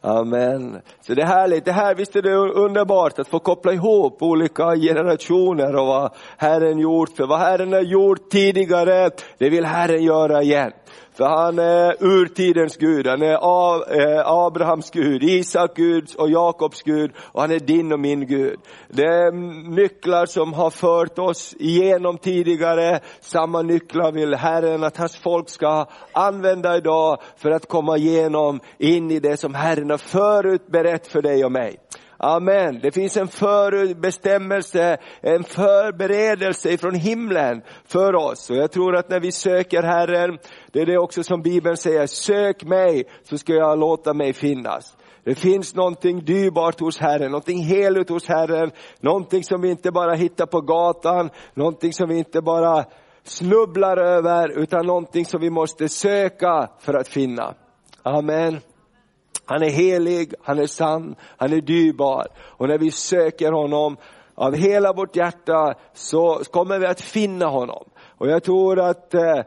Amen. Så det är härligt, det här, visst är det underbart att få koppla ihop olika generationer och vad Herren gjort, för vad Herren har gjort tidigare, det vill Herren göra igen. För han är urtidens Gud, han är eh, Abrahams Gud, Isak Gud och Jakobs Gud och han är din och min Gud. Det är nycklar som har fört oss igenom tidigare, samma nycklar vill Herren att hans folk ska använda idag för att komma igenom in i det som Herren har förutberett för dig och mig. Amen. Det finns en förbestämmelse, en förberedelse från himlen för oss. Och jag tror att när vi söker Herren, det är det också som Bibeln säger, sök mig så ska jag låta mig finnas. Det finns någonting dyrbart hos Herren, någonting heligt hos Herren, någonting som vi inte bara hittar på gatan, någonting som vi inte bara snubblar över, utan någonting som vi måste söka för att finna. Amen. Han är helig, han är sann, han är dyrbar. Och när vi söker honom av hela vårt hjärta så kommer vi att finna honom. Och jag tror att eh,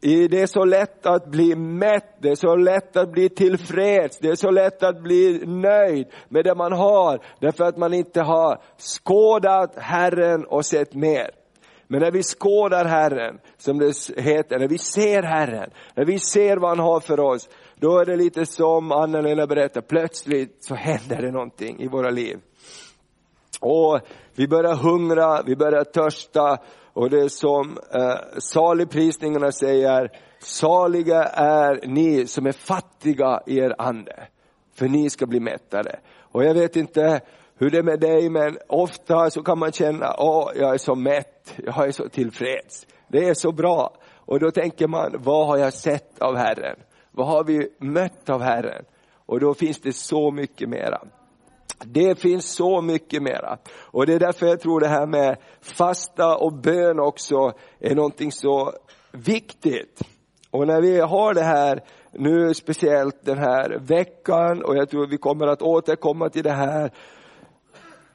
det är så lätt att bli mätt, det är så lätt att bli tillfreds, det är så lätt att bli nöjd med det man har, därför att man inte har skådat Herren och sett mer. Men när vi skådar Herren, som det heter, när vi ser Herren, när vi ser vad han har för oss, då är det lite som Anna-Lena berättar, plötsligt så händer det någonting i våra liv. Och vi börjar hungra, vi börjar törsta och det är som eh, saligprisningarna säger, saliga är ni som är fattiga i er ande, för ni ska bli mättade. Och jag vet inte hur det är med dig, men ofta så kan man känna, åh, jag är så mätt, jag är så tillfreds. Det är så bra. Och då tänker man, vad har jag sett av Herren? Vad har vi mött av Herren? Och då finns det så mycket mera. Det finns så mycket mera. Och det är därför jag tror det här med fasta och bön också är någonting så viktigt. Och när vi har det här nu speciellt den här veckan och jag tror vi kommer att återkomma till det här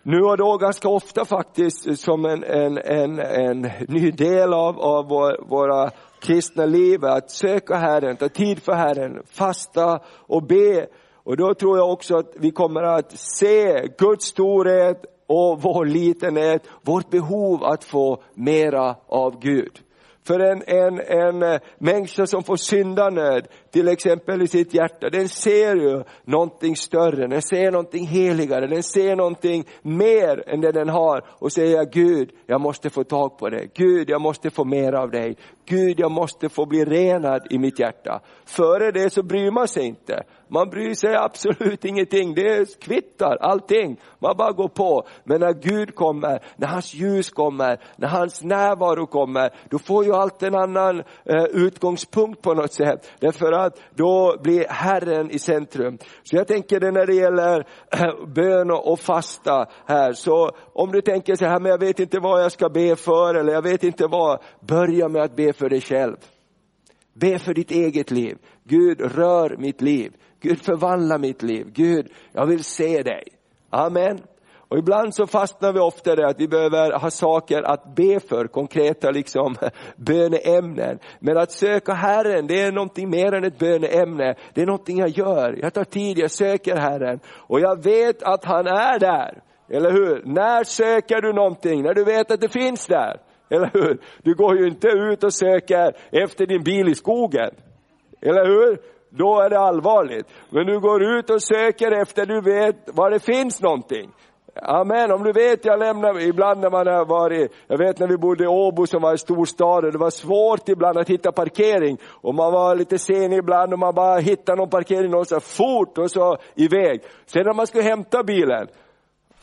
nu och då ganska ofta faktiskt eh, som en, en, en, en ny del av, av vår, våra kristna liv, att söka Herren, ta tid för Herren, fasta och be. Och då tror jag också att vi kommer att se Guds storhet och vår litenhet, vårt behov att få mera av Gud. För en, en, en eh, människa som får syndanöd, till exempel i sitt hjärta, den ser ju någonting större, den ser någonting heligare, den ser någonting mer än det den har och säger Gud, jag måste få tag på det. Gud, jag måste få mer av dig. Gud, jag måste få bli renad i mitt hjärta. Före det så bryr man sig inte. Man bryr sig absolut ingenting, det kvittar allting. Man bara går på. Men när Gud kommer, när hans ljus kommer, när hans närvaro kommer, då får ju allt en annan eh, utgångspunkt på något sätt. Därför att då blir Herren i centrum. Så jag tänker det när det gäller eh, bön och fasta här, så om du tänker så här, men jag vet inte vad jag ska be för, eller jag vet inte vad, börja med att be för dig själv. Be för ditt eget liv. Gud, rör mitt liv. Gud, förvandla mitt liv. Gud, jag vill se dig. Amen. Och ibland så fastnar vi ofta där att vi behöver ha saker att be för, konkreta liksom böneämnen. Men att söka Herren, det är någonting mer än ett böneämne. Det är någonting jag gör. Jag tar tid, jag söker Herren. Och jag vet att han är där. Eller hur? När söker du någonting? När du vet att det finns där. Eller hur? Du går ju inte ut och söker efter din bil i skogen. Eller hur? Då är det allvarligt. Men du går ut och söker efter du vet var det finns någonting. Amen, om du vet, jag lämnar ibland när man har varit, jag vet när vi bodde i Åbo som var en stor stad och det var svårt ibland att hitta parkering och man var lite sen ibland och man bara hittade någon parkering någonstans fort och så iväg. Sen när man skulle hämta bilen,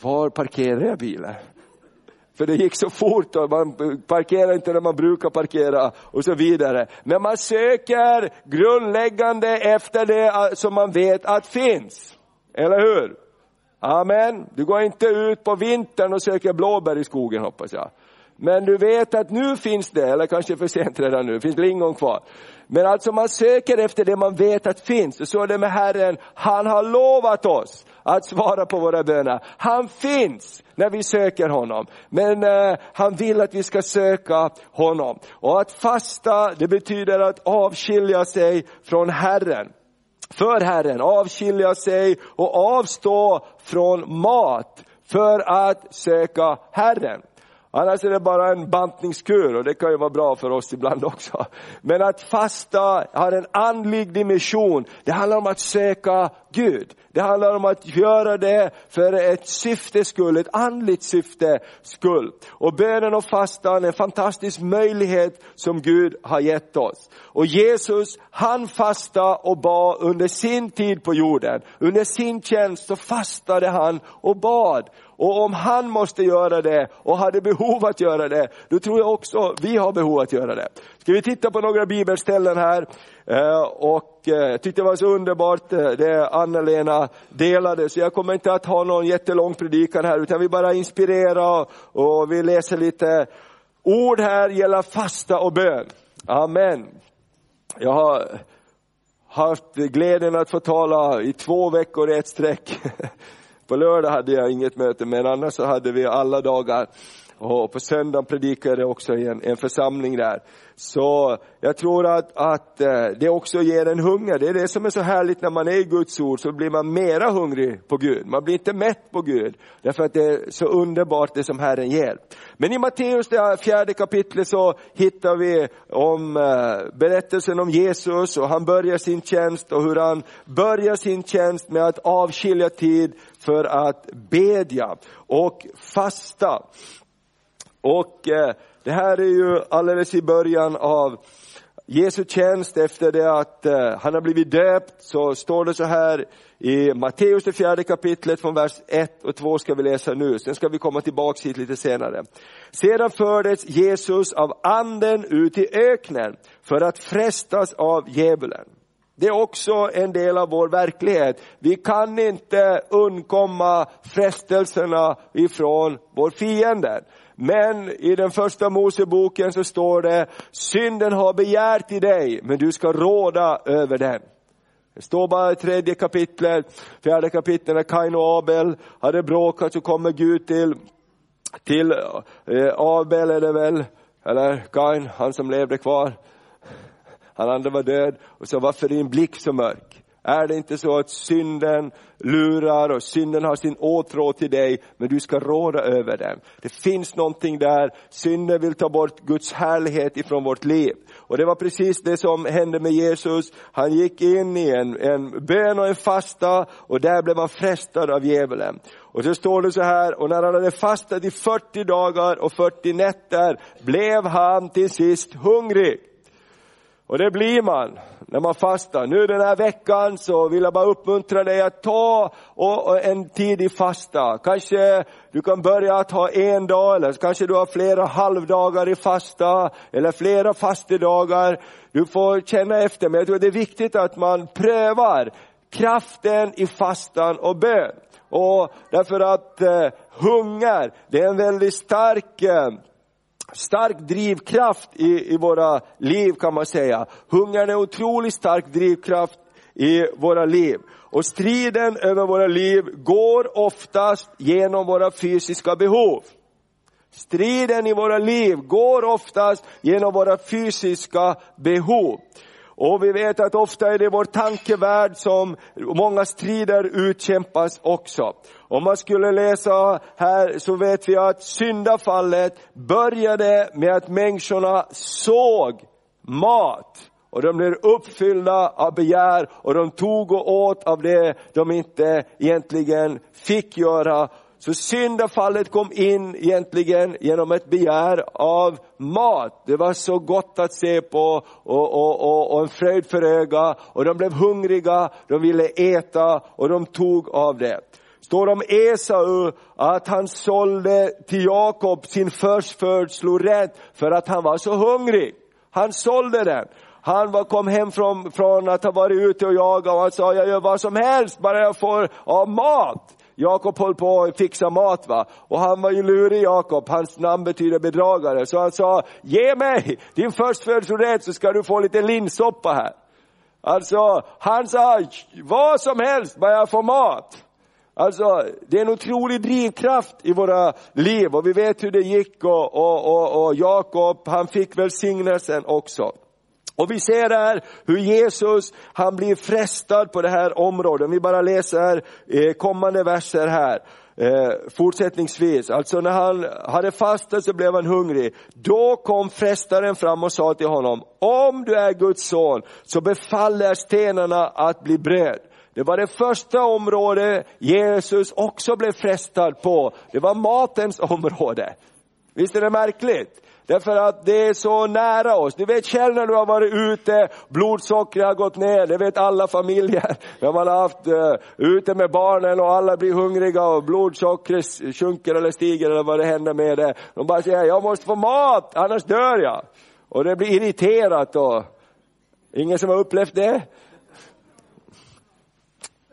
var parkerar jag bilen? För det gick så fort och man parkerar inte när man brukar parkera och så vidare. Men man söker grundläggande efter det som man vet att finns. Eller hur? Amen. Du går inte ut på vintern och söker blåbär i skogen hoppas jag. Men du vet att nu finns det, eller kanske för sent redan nu, finns lingon kvar. Men alltså man söker efter det man vet att finns. Och så är det med Herren, han har lovat oss att svara på våra böner. Han finns när vi söker honom. Men eh, han vill att vi ska söka honom. Och att fasta, det betyder att avskilja sig från Herren för Herren, avskilja sig och avstå från mat för att söka Herren. Annars är det bara en bantningskur och det kan ju vara bra för oss ibland också. Men att fasta har en andlig dimension. Det handlar om att söka Gud. Det handlar om att göra det för ett syftes skull, ett andligt syfte skull. Och bönen och fastan är en fantastisk möjlighet som Gud har gett oss. Och Jesus, han fastade och bad under sin tid på jorden. Under sin tjänst så fastade han och bad. Och om han måste göra det och hade behov att göra det, då tror jag också vi har behov att göra det. Ska vi titta på några bibelställen här? Eh, och jag tyckte det var så underbart eh, det Anna-Lena delade, så jag kommer inte att ha någon jättelång predikan här, utan vi bara inspirerar och vi läser lite ord här gäller fasta och bön. Amen. Jag har haft glädjen att få tala i två veckor i ett streck. På lördag hade jag inget möte, men annars så hade vi alla dagar och på söndagen predikade jag också i en, en församling där. Så jag tror att, att eh, det också ger en hunger. Det är det som är så härligt när man är i Guds ord, så blir man mera hungrig på Gud. Man blir inte mätt på Gud, därför att det är så underbart det som Herren ger. Men i Matteus, det fjärde kapitlet, så hittar vi om eh, berättelsen om Jesus och han börjar sin tjänst och hur han börjar sin tjänst med att avskilja tid för att bedja och fasta. Och eh, det här är ju alldeles i början av Jesu tjänst efter det att eh, han har blivit döpt så står det så här i Matteus det fjärde kapitlet från vers 1 och 2 ska vi läsa nu, sen ska vi komma tillbaks hit lite senare. Sedan fördes Jesus av anden ut i öknen för att frestas av djävulen. Det är också en del av vår verklighet. Vi kan inte undkomma frestelserna ifrån vår fiende. Men i den första Moseboken så står det, synden har begärt i dig, men du ska råda över den. Det står bara i tredje kapitlet, fjärde kapitlet när Kain och Abel hade bråkat så kommer Gud till, till eh, Abel är det väl, eller Kain, han som levde kvar. Han andra var död och sa, varför är din blick så mörk? Är det inte så att synden lurar och synden har sin åtrå till dig, men du ska råda över den. Det finns någonting där, synden vill ta bort Guds härlighet ifrån vårt liv. Och det var precis det som hände med Jesus. Han gick in i en, en bön och en fasta och där blev han frestad av djävulen. Och så står det så här, och när han hade fastat i 40 dagar och 40 nätter blev han till sist hungrig. Och det blir man när man fastar. Nu den här veckan så vill jag bara uppmuntra dig att ta en tid i fasta. Kanske du kan börja att ha en dag eller kanske du har flera halvdagar i fasta eller flera fastedagar. Du får känna efter men jag tror det är viktigt att man prövar kraften i fastan och bön. Och därför att eh, hunger, det är en väldigt stark eh, stark drivkraft i, i våra liv kan man säga. Hungern är en otroligt stark drivkraft i våra liv. Och striden över våra liv går oftast genom våra fysiska behov. Striden i våra liv går oftast genom våra fysiska behov. Och vi vet att ofta är det vår tankevärld som många strider utkämpas också. Om man skulle läsa här så vet vi att syndafallet började med att människorna såg mat. Och de blev uppfyllda av begär och de tog och åt av det de inte egentligen fick göra. Så syndafallet kom in egentligen genom ett begär av mat. Det var så gott att se på och, och, och, och en fröjd för öga. Och de blev hungriga, de ville äta och de tog av det står om Esau att han sålde till Jakob sin förstfödslorätt för att han var så hungrig. Han sålde den. Han var, kom hem från, från att ha varit ute och jagat och han sa, jag gör vad som helst bara jag får av mat. Jakob höll på att fixa mat va. Och han var ju lurig Jakob, hans namn betyder bedragare. Så han sa, ge mig din förstfödslorätt så ska du få lite linssoppa här. Alltså, han sa, vad som helst bara jag får mat. Alltså, det är en otrolig drivkraft i våra liv och vi vet hur det gick och, och, och, och Jakob, han fick välsignelsen också. Och vi ser här hur Jesus, han blir frestad på det här området. Vi bara läser eh, kommande verser här. Eh, fortsättningsvis, alltså när han hade fastat så blev han hungrig. Då kom frestaren fram och sa till honom, om du är Guds son så befaller stenarna att bli bröd. Det var det första område Jesus också blev frestad på. Det var matens område. Visst är det märkligt? Därför att det är så nära oss. Du vet själv när du har varit ute, blodsockret har gått ner, det vet alla familjer. När man har haft uh, ute med barnen och alla blir hungriga och blodsockret sjunker eller stiger eller vad det händer med det. De bara säger, jag måste få mat, annars dör jag. Och det blir irriterat och ingen som har upplevt det?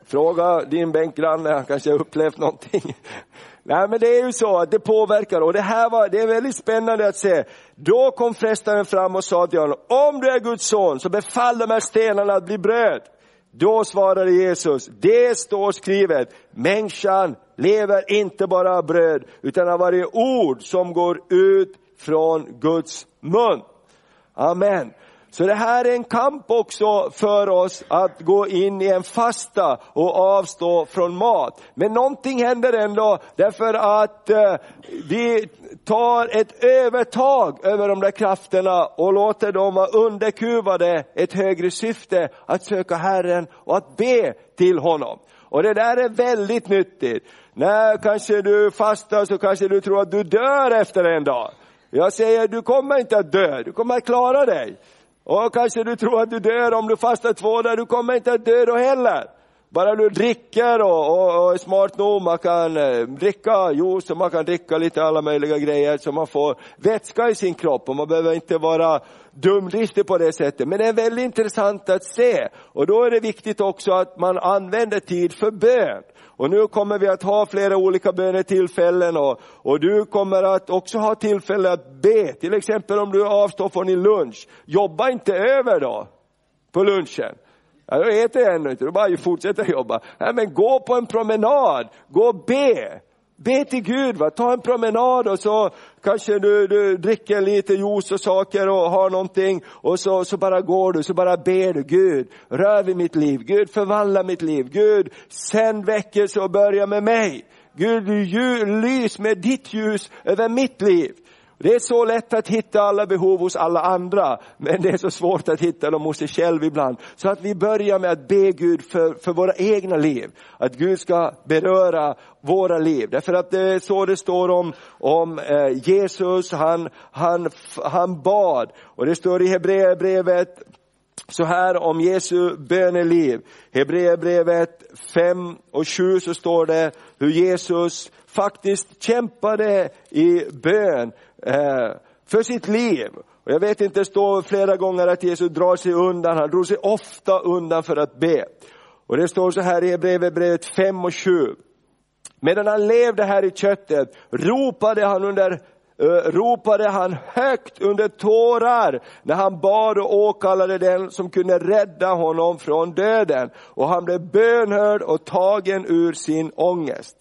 Fråga din bänkgranne, han kanske har upplevt någonting. Nej men det är ju så att det påverkar och det här var, det är väldigt spännande att se. Då kom frestaren fram och sa till honom, om du är Guds son så befall de här stenarna att bli bröd. Då svarade Jesus, det står skrivet, människan lever inte bara av bröd, utan av varje ord som går ut från Guds mun. Amen. Så det här är en kamp också för oss att gå in i en fasta och avstå från mat. Men någonting händer ändå därför att eh, vi tar ett övertag över de där krafterna och låter dem vara underkuvade ett högre syfte att söka Herren och att be till honom. Och det där är väldigt nyttigt. När kanske du fastar så kanske du tror att du dör efter en dag. Jag säger, du kommer inte att dö, du kommer att klara dig. Och kanske du tror att du dör om du fastar två dagar, du kommer inte att dö då heller. Bara du dricker och, och, och är smart nog, man kan eh, dricka juice och man kan dricka lite alla möjliga grejer så man får vätska i sin kropp och man behöver inte vara dumdristig på det sättet. Men det är väldigt intressant att se och då är det viktigt också att man använder tid för bön. Och nu kommer vi att ha flera olika bönetillfällen och, och du kommer att också ha tillfälle att be. Till exempel om du avstår från din lunch, jobba inte över då på lunchen. Ja, då äter jag ännu inte, då bara fortsätter jobba. Ja, men gå på en promenad, gå och be. Be till Gud, va? ta en promenad och så kanske du, du dricker lite juice och saker och har någonting och så, så bara går du, så bara ber du Gud, rör vid mitt liv, Gud förvandla mitt liv, Gud sänd väckelse och börja med mig. Gud lys med ditt ljus över mitt liv. Det är så lätt att hitta alla behov hos alla andra, men det är så svårt att hitta dem hos sig själv ibland. Så att vi börjar med att be Gud för, för våra egna liv. Att Gud ska beröra våra liv. Därför att det är så det står om, om eh, Jesus, han, han, han bad. Och det står i Hebreerbrevet så här om Jesu böneliv. Hebreerbrevet 5 och 7 så står det hur Jesus faktiskt kämpade i bön eh, för sitt liv. Och jag vet inte, det står flera gånger att Jesus drar sig undan, han drog sig ofta undan för att be. Och det står så här i Hebreerbrevet 5 och 7. Medan han levde här i köttet ropade han under eh, ropade han högt under tårar när han bad och åkallade den som kunde rädda honom från döden. Och han blev bönhörd och tagen ur sin ångest.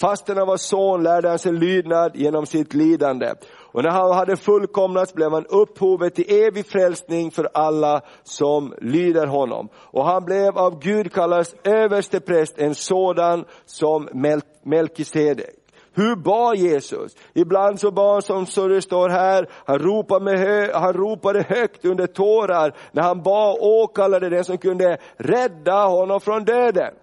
Fastän han var son lärde han sig lydnad genom sitt lidande. Och när han hade fullkomnats blev han upphovet till evig frälsning för alla som lyder honom. Och han blev av Gud kallad överste präst, en sådan som Melkisedek. Hur bad Jesus? Ibland så bad han som så det står här, han ropade, med hö, han ropade högt under tårar när han bad och åkallade den som kunde rädda honom från döden.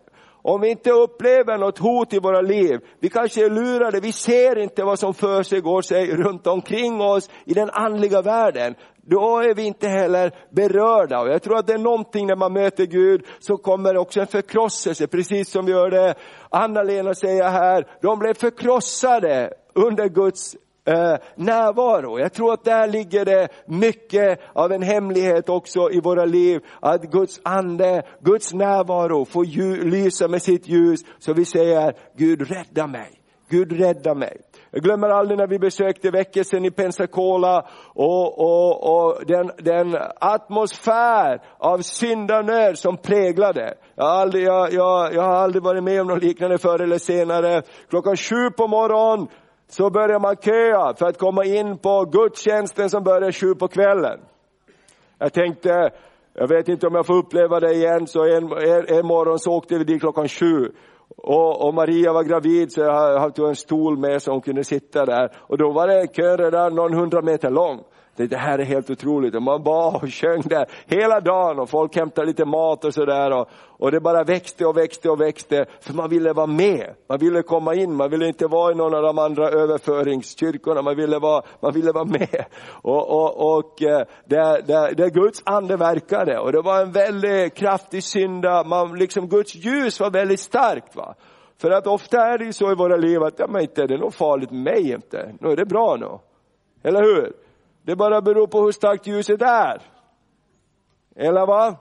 Om vi inte upplever något hot i våra liv, vi kanske är lurade, vi ser inte vad som för sig går sig runt omkring oss i den andliga världen. Då är vi inte heller berörda. Och jag tror att det är någonting när man möter Gud så kommer också en förkrosselse, precis som vi hörde Anna-Lena säga här. De blev förkrossade under Guds eh, närvaro. Jag tror att där ligger det mycket av en hemlighet också i våra liv. Att Guds ande, Guds närvaro får lysa med sitt ljus. Så vi säger, Gud rädda mig. Gud rädda mig. Jag glömmer aldrig när vi besökte väckelsen i Pensacola och, och, och den, den atmosfär av syndanöd som präglade. Jag har, aldrig, jag, jag, jag har aldrig varit med om något liknande förr eller senare. Klockan sju på morgonen så börjar man köa för att komma in på gudstjänsten som börjar sju på kvällen. Jag tänkte, jag vet inte om jag får uppleva det igen, så en, en, en morgon så åkte vi dit klockan sju. Och, och, Maria var gravid så jag hade en stol med så hon kunde sitta där. Och då var det kön redan någon hundra meter lång det här är helt otroligt. Och man bad och sjöng där hela dagen och folk hämtade lite mat och sådär. Och, och det bara växte och växte och växte. För man ville vara med. Man ville komma in. Man ville inte vara i någon av de andra överföringskyrkorna. Man ville vara, man ville vara med. Och, och, och eh, där, där, där Guds ande verkade. Och det var en väldigt kraftig synda. Man, liksom Guds ljus var väldigt starkt. Va? För att ofta är det ju så i våra liv att, ja men inte är det något farligt med mig inte. Nu är det bra nu. Eller hur? Det bara beror på hur starkt ljuset är. Eller vad?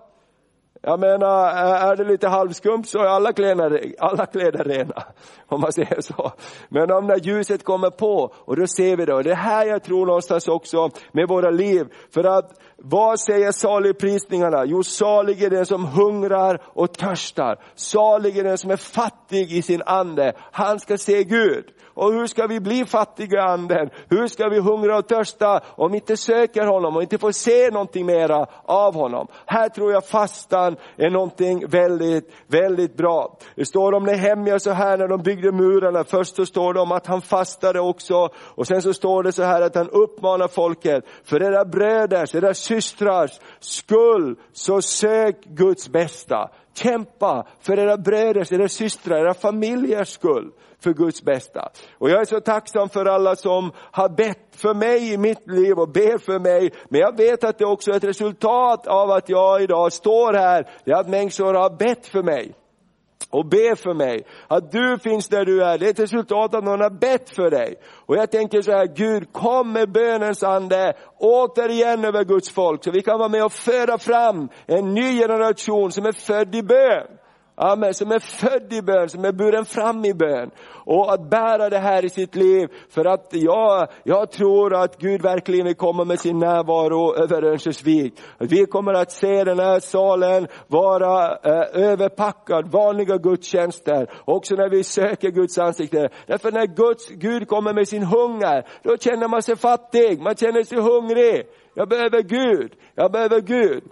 Jag menar, är det lite halvskumt så är alla kläder, alla kläder rena. Om man säger så. Men om när ljuset kommer på, och då ser vi det. Och det är här jag tror någonstans också med våra liv. För att vad säger saligprisningarna? Jo, salig är den som hungrar och törstar. Salig är den som är fattig i sin ande. Han ska se Gud. Och hur ska vi bli fattiga i anden? Hur ska vi hungra och törsta om vi inte söker honom och inte får se någonting mera av honom? Här tror jag fastan är någonting väldigt, väldigt bra. Det står om Nehemja så här när de byggde murarna. Först så står det om att han fastade också och sen så står det så här att han uppmanar folket, för era bröders, era systrars skull så sök Guds bästa. Kämpa för era bröders, era systrar, era familjers skull för Guds bästa. Och jag är så tacksam för alla som har bett för mig i mitt liv och ber för mig. Men jag vet att det också är ett resultat av att jag idag står här, det är att människor har bett för mig och be för mig. Att du finns där du är, det är ett resultat av att någon har bett för dig. Och jag tänker så här, Gud kom med bönens ande återigen över Guds folk, så vi kan vara med och föra fram en ny generation som är född i bön. Amen, som är född i bön, som är buren fram i bön. Och att bära det här i sitt liv, för att jag, jag tror att Gud verkligen vill komma med sin närvaro över Örnsköldsvik. Vi kommer att se den här salen vara eh, överpackad, vanliga gudstjänster, också när vi söker Guds ansikte. Därför när Guds, Gud kommer med sin hunger, då känner man sig fattig, man känner sig hungrig. Jag behöver Gud, jag behöver Gud.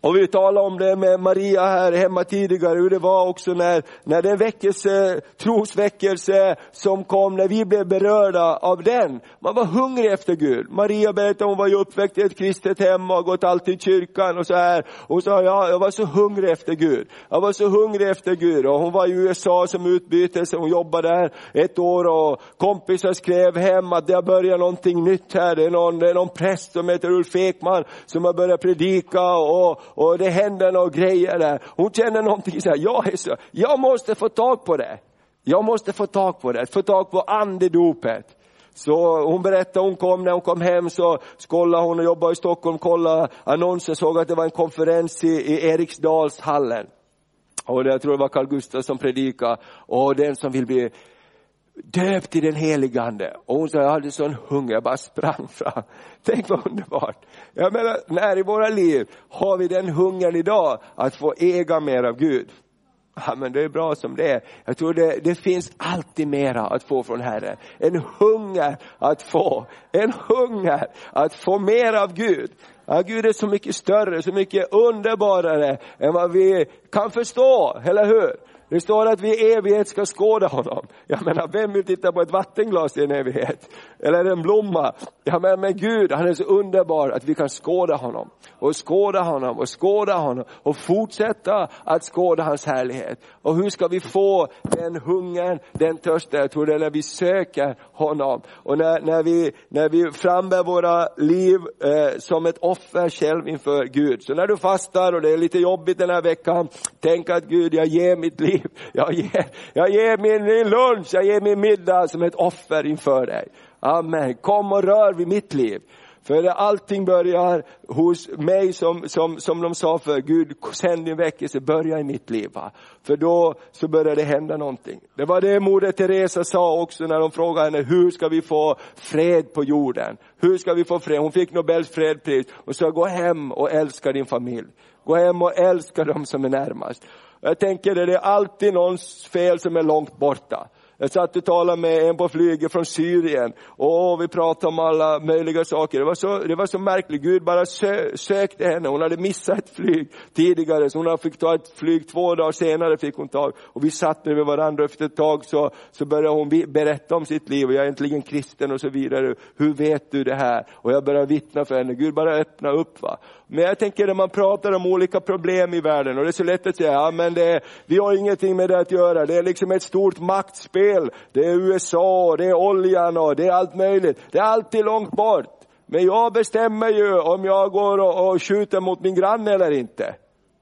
Och vi talade om det med Maria här hemma tidigare, hur det var också när, när den väckelse, trosväckelse som kom, när vi blev berörda av den. Man var hungrig efter Gud. Maria berättade hon var ju uppväxt i ett kristet hem och gått alltid i kyrkan och så här. Hon sa, ja, jag var så hungrig efter Gud. Jag var så hungrig efter Gud. Och hon var i USA som utbytelse, hon jobbade där ett år och kompisar skrev hem att det har börjat någonting nytt här. Det är någon, det är någon präst som heter Ulf Ekman som har börjat predika och och det händer några grejer där. Hon känner någonting så här, jag, är så, jag måste få tag på det. Jag måste få tag på det, få tag på andedopet. Så hon berättade, hon kom, när hon kom hem så skollade hon och jobbade i Stockholm, kollade annonser, såg att det var en konferens i, i Eriksdalshallen. Och det, jag tror det var Carl Gustaf som predikade, och den som vill bli döpt i den helige Ande. Och hon sa, jag hade sån hunger, jag bara sprang fram. Tänk vad underbart. Jag menar, när i våra liv har vi den hungern idag att få äga mer av Gud? Ja, men det är bra som det är. Jag tror det, det finns alltid mera att få från Herren. En hunger att få, en hunger att få mer av Gud. Ja, Gud är så mycket större, så mycket underbarare än vad vi kan förstå, eller hur? Det står att vi i evighet ska skåda honom. Jag menar, vem vill titta på ett vattenglas i en evighet? Eller en blomma? Ja, men, men Gud, han är så underbar att vi kan skåda honom. Och skåda honom och skåda honom och fortsätta att skåda hans härlighet. Och hur ska vi få den hungern, den törsten? Jag tror det är när vi söker honom. Och när, när, vi, när vi frambär våra liv eh, som ett offer själv inför Gud. Så när du fastar och det är lite jobbigt den här veckan, tänk att Gud, jag ger mitt liv. Jag ger, jag ger min lunch, jag ger min middag som ett offer inför dig. Amen. Kom och rör vid mitt liv. För allting börjar hos mig som, som, som de sa för Gud, sänd din väckelse, börja i mitt liv. Va? För då så börjar det hända någonting. Det var det moder Teresa sa också när de frågade henne, hur ska vi få fred på jorden? Hur ska vi få fred? Hon fick Nobels fredspris och sa, gå hem och älska din familj. Gå hem och älska dem som är närmast. Jag tänker det är alltid någons fel som är långt borta. Jag satt och talade med en på flyget från Syrien och vi pratade om alla möjliga saker. Det var så, det var så märkligt, Gud bara sö, sökte henne. Hon hade missat ett flyg tidigare, så hon fick ta ett flyg två dagar senare. fick hon tag. Och vi satt med varandra efter ett tag så, så började hon berätta om sitt liv. Och jag är äntligen kristen och så vidare. Hur vet du det här? Och jag började vittna för henne. Gud bara öppna upp. Va? Men jag tänker när man pratar om olika problem i världen och det är så lätt att säga, ja men det, vi har ingenting med det att göra. Det är liksom ett stort maktspel. Det är USA, det är oljan och det är allt möjligt. Det är alltid långt bort. Men jag bestämmer ju om jag går och, och skjuter mot min granne eller inte.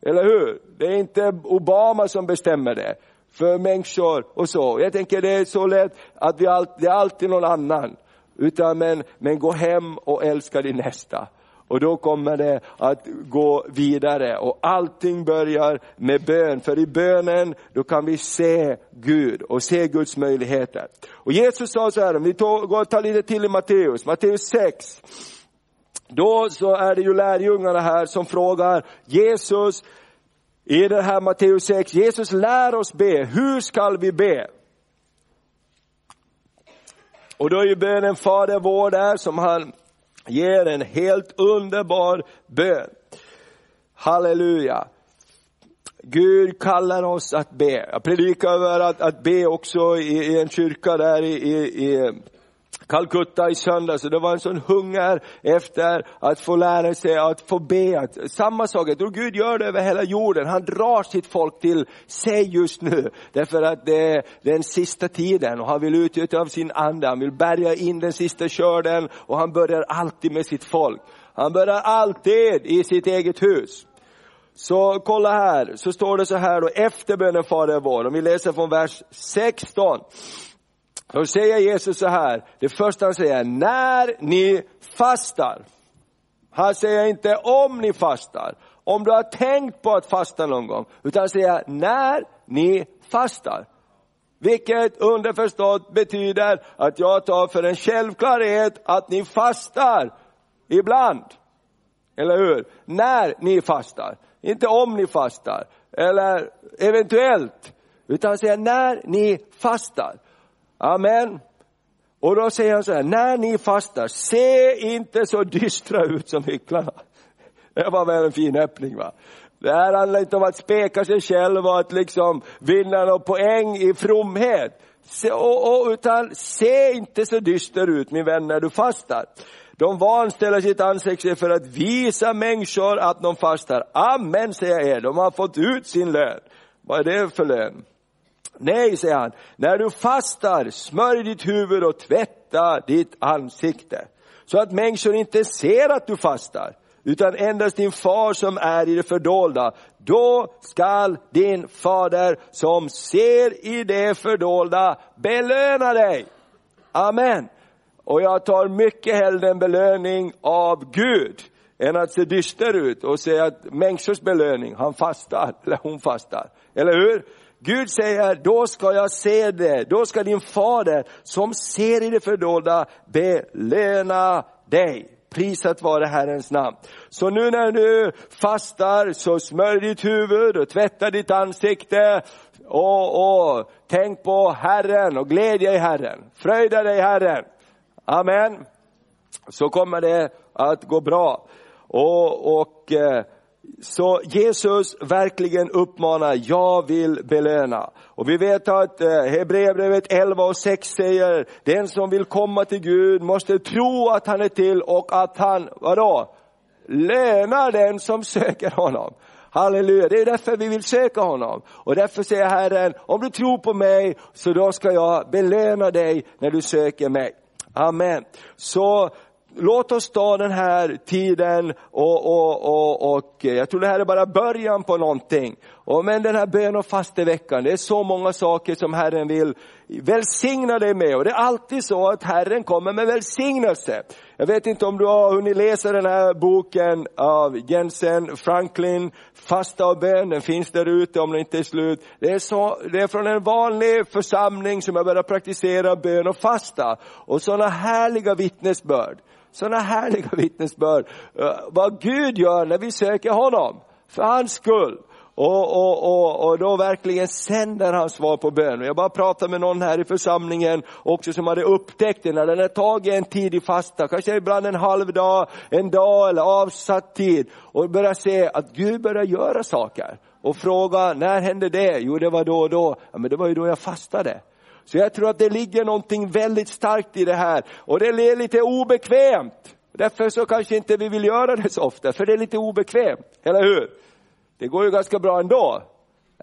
Eller hur? Det är inte Obama som bestämmer det för människor och så. Jag tänker det är så lätt att vi det är alltid någon annan. Utan men, men gå hem och älska din nästa och då kommer det att gå vidare och allting börjar med bön. För i bönen då kan vi se Gud och se Guds möjligheter. Och Jesus sa så här, om vi går och tar lite till i Matteus, Matteus 6. Då så är det ju lärjungarna här som frågar Jesus, i det här Matteus 6, Jesus lär oss be, hur skall vi be? Och då är ju bönen Fader vår där som han ger en helt underbar bön. Halleluja. Gud kallar oss att be. Jag predikar över att, att be också i, i en kyrka där i, i, i Calcutta i söndags och det var en sån hunger efter att få lära sig att få be. Samma sak, jag tror Gud gör det över hela jorden. Han drar sitt folk till sig just nu. Därför att det är den sista tiden och han vill utgjuta av sin ande. Han vill bärga in den sista körden och han börjar alltid med sitt folk. Han börjar alltid i sitt eget hus. Så kolla här, så står det så här då, efter bönen Fader vår, om vi läser från vers 16. Då säger Jesus så här, det första han säger, när ni fastar. Han säger inte om ni fastar, om du har tänkt på att fasta någon gång, utan han säger när ni fastar. Vilket underförstått betyder att jag tar för en självklarhet att ni fastar ibland. Eller hur? När ni fastar. Inte om ni fastar, eller eventuellt. Utan han säger när ni fastar. Amen. Och då säger han så här, när ni fastar, se inte så dystra ut som hycklarna. Det var väl en fin öppning va? Det här handlar inte om att speka sig själv och att liksom vinna någon poäng i fromhet. Se, och, och, utan se inte så dyster ut min vän när du fastar. De vanställer sitt ansikte för att visa människor att de fastar. Amen säger jag er, de har fått ut sin lön. Vad är det för lön? Nej, säger han, när du fastar, smörj ditt huvud och tvätta ditt ansikte. Så att människor inte ser att du fastar, utan endast din far som är i det fördolda. Då skall din fader som ser i det fördolda belöna dig. Amen. Och jag tar mycket hellre en belöning av Gud än att se dyster ut och säga att människors belöning, han fastar eller hon fastar. Eller hur? Gud säger, då ska jag se det, då ska din fader som ser i det fördolda belöna dig. Prisat vare Herrens namn. Så nu när du fastar så smörj ditt huvud och tvätta ditt ansikte och, och tänk på Herren och glädje i Herren. Fröjda dig Herren. Amen. Så kommer det att gå bra. Och, och eh, så Jesus verkligen uppmanar, jag vill belöna. Och vi vet att eh, Hebreerbrevet 11 och 6 säger, den som vill komma till Gud måste tro att han är till och att han, vadå? Lönar den som söker honom. Halleluja, det är därför vi vill söka honom. Och därför säger Herren, om du tror på mig, så då ska jag belöna dig när du söker mig. Amen. Så låt oss ta den här tiden och, och, och, och eh, jag tror det här är bara början på någonting. Och men den här bön och fasteveckan, det är så många saker som Herren vill välsigna dig med. Och det är alltid så att Herren kommer med välsignelse. Jag vet inte om du har hunnit läsa den här boken av Jensen Franklin, Fasta och bön, den finns där ute om den inte är slut. Det är, så, det är från en vanlig församling som har börjat praktisera bön och fasta. Och sådana härliga vittnesbörd sådana härliga vittnesbörd. Eh, vad Gud gör när vi söker honom, för hans skull. Och, och, och, och då verkligen sänder han svar på bön. Jag bara pratade med någon här i församlingen också som hade upptäckt det när den har tagit en tid i fasta, kanske ibland en halv dag, en dag eller avsatt tid och börjar se att Gud börjar göra saker. Och fråga, när hände det? Jo det var då och då. Ja, men det var ju då jag fastade. Så jag tror att det ligger någonting väldigt starkt i det här. Och det är lite obekvämt. Därför så kanske inte vi vill göra det så ofta, för det är lite obekvämt, eller hur? Det går ju ganska bra ändå.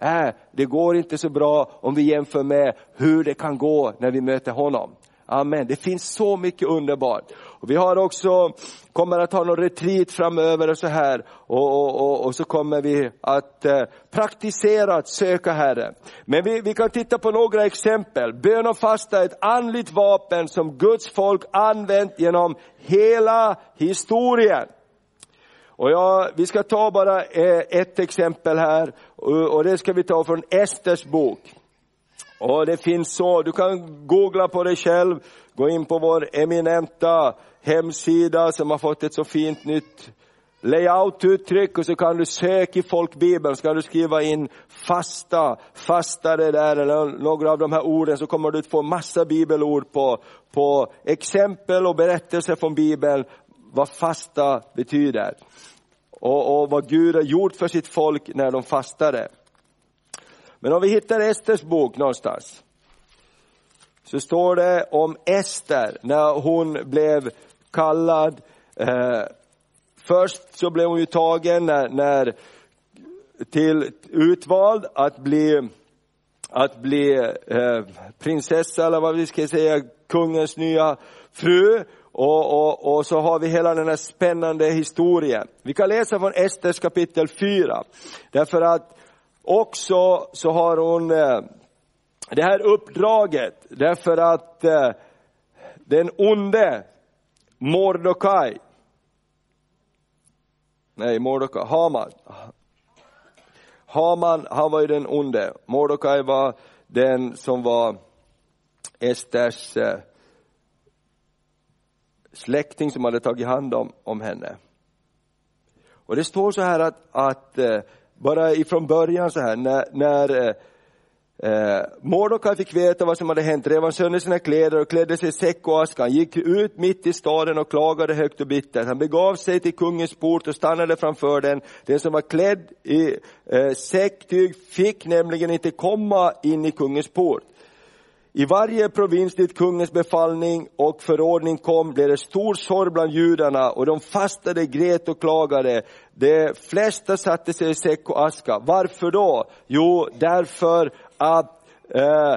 Äh, det går inte så bra om vi jämför med hur det kan gå när vi möter honom. Amen. Det finns så mycket underbart. Och vi har också, kommer att ha någon retreat framöver och så här. Och, och, och, och så kommer vi att eh, praktisera att söka Herren. Men vi, vi kan titta på några exempel. Bön och fasta är ett andligt vapen som Guds folk använt genom hela historien. Och ja, vi ska ta bara eh, ett exempel här och det ska vi ta från Esters bok. Och det finns så, du kan googla på det själv, gå in på vår eminenta hemsida som har fått ett så fint nytt layoututtryck och så kan du söka i folkbibeln, så kan du skriva in fasta, fastare där eller några av de här orden så kommer du att få massa bibelord på, på exempel och berättelser från bibeln vad fasta betyder. Och, och vad Gud har gjort för sitt folk när de fastade. Men om vi hittar Esters bok någonstans så står det om Ester när hon blev kallad eh, Först så blev hon ju tagen när, när till utvald att bli, att bli eh, prinsessa eller vad vi ska säga, kungens nya fru. Och, och, och, så har vi hela den här spännande historien. Vi kan läsa från Esters kapitel 4. Därför att också så har hon eh, det här uppdraget, därför att eh, den onde Mordokaj, nej Mordokaj, Haman. Haman, han var ju den onde. Mordokaj var den som var Esters eh, släkting som hade tagit hand om, om henne. Och det står så här att, att eh, bara ifrån början så här, när, när Eh, eh Mordokaj fick veta vad som hade hänt, rev han sönder sina kläder och klädde sig i säck och aska. Han gick ut mitt i staden och klagade högt och bittert. Han begav sig till kungens port och stannade framför den. Den som var klädd i eh, säcktyg fick nämligen inte komma in i kungens port. I varje provins dit kungens befallning och förordning kom blev det stor sorg bland judarna och de fastade, grät och klagade. De flesta satte sig i säck och aska. Varför då? Jo, därför att eh,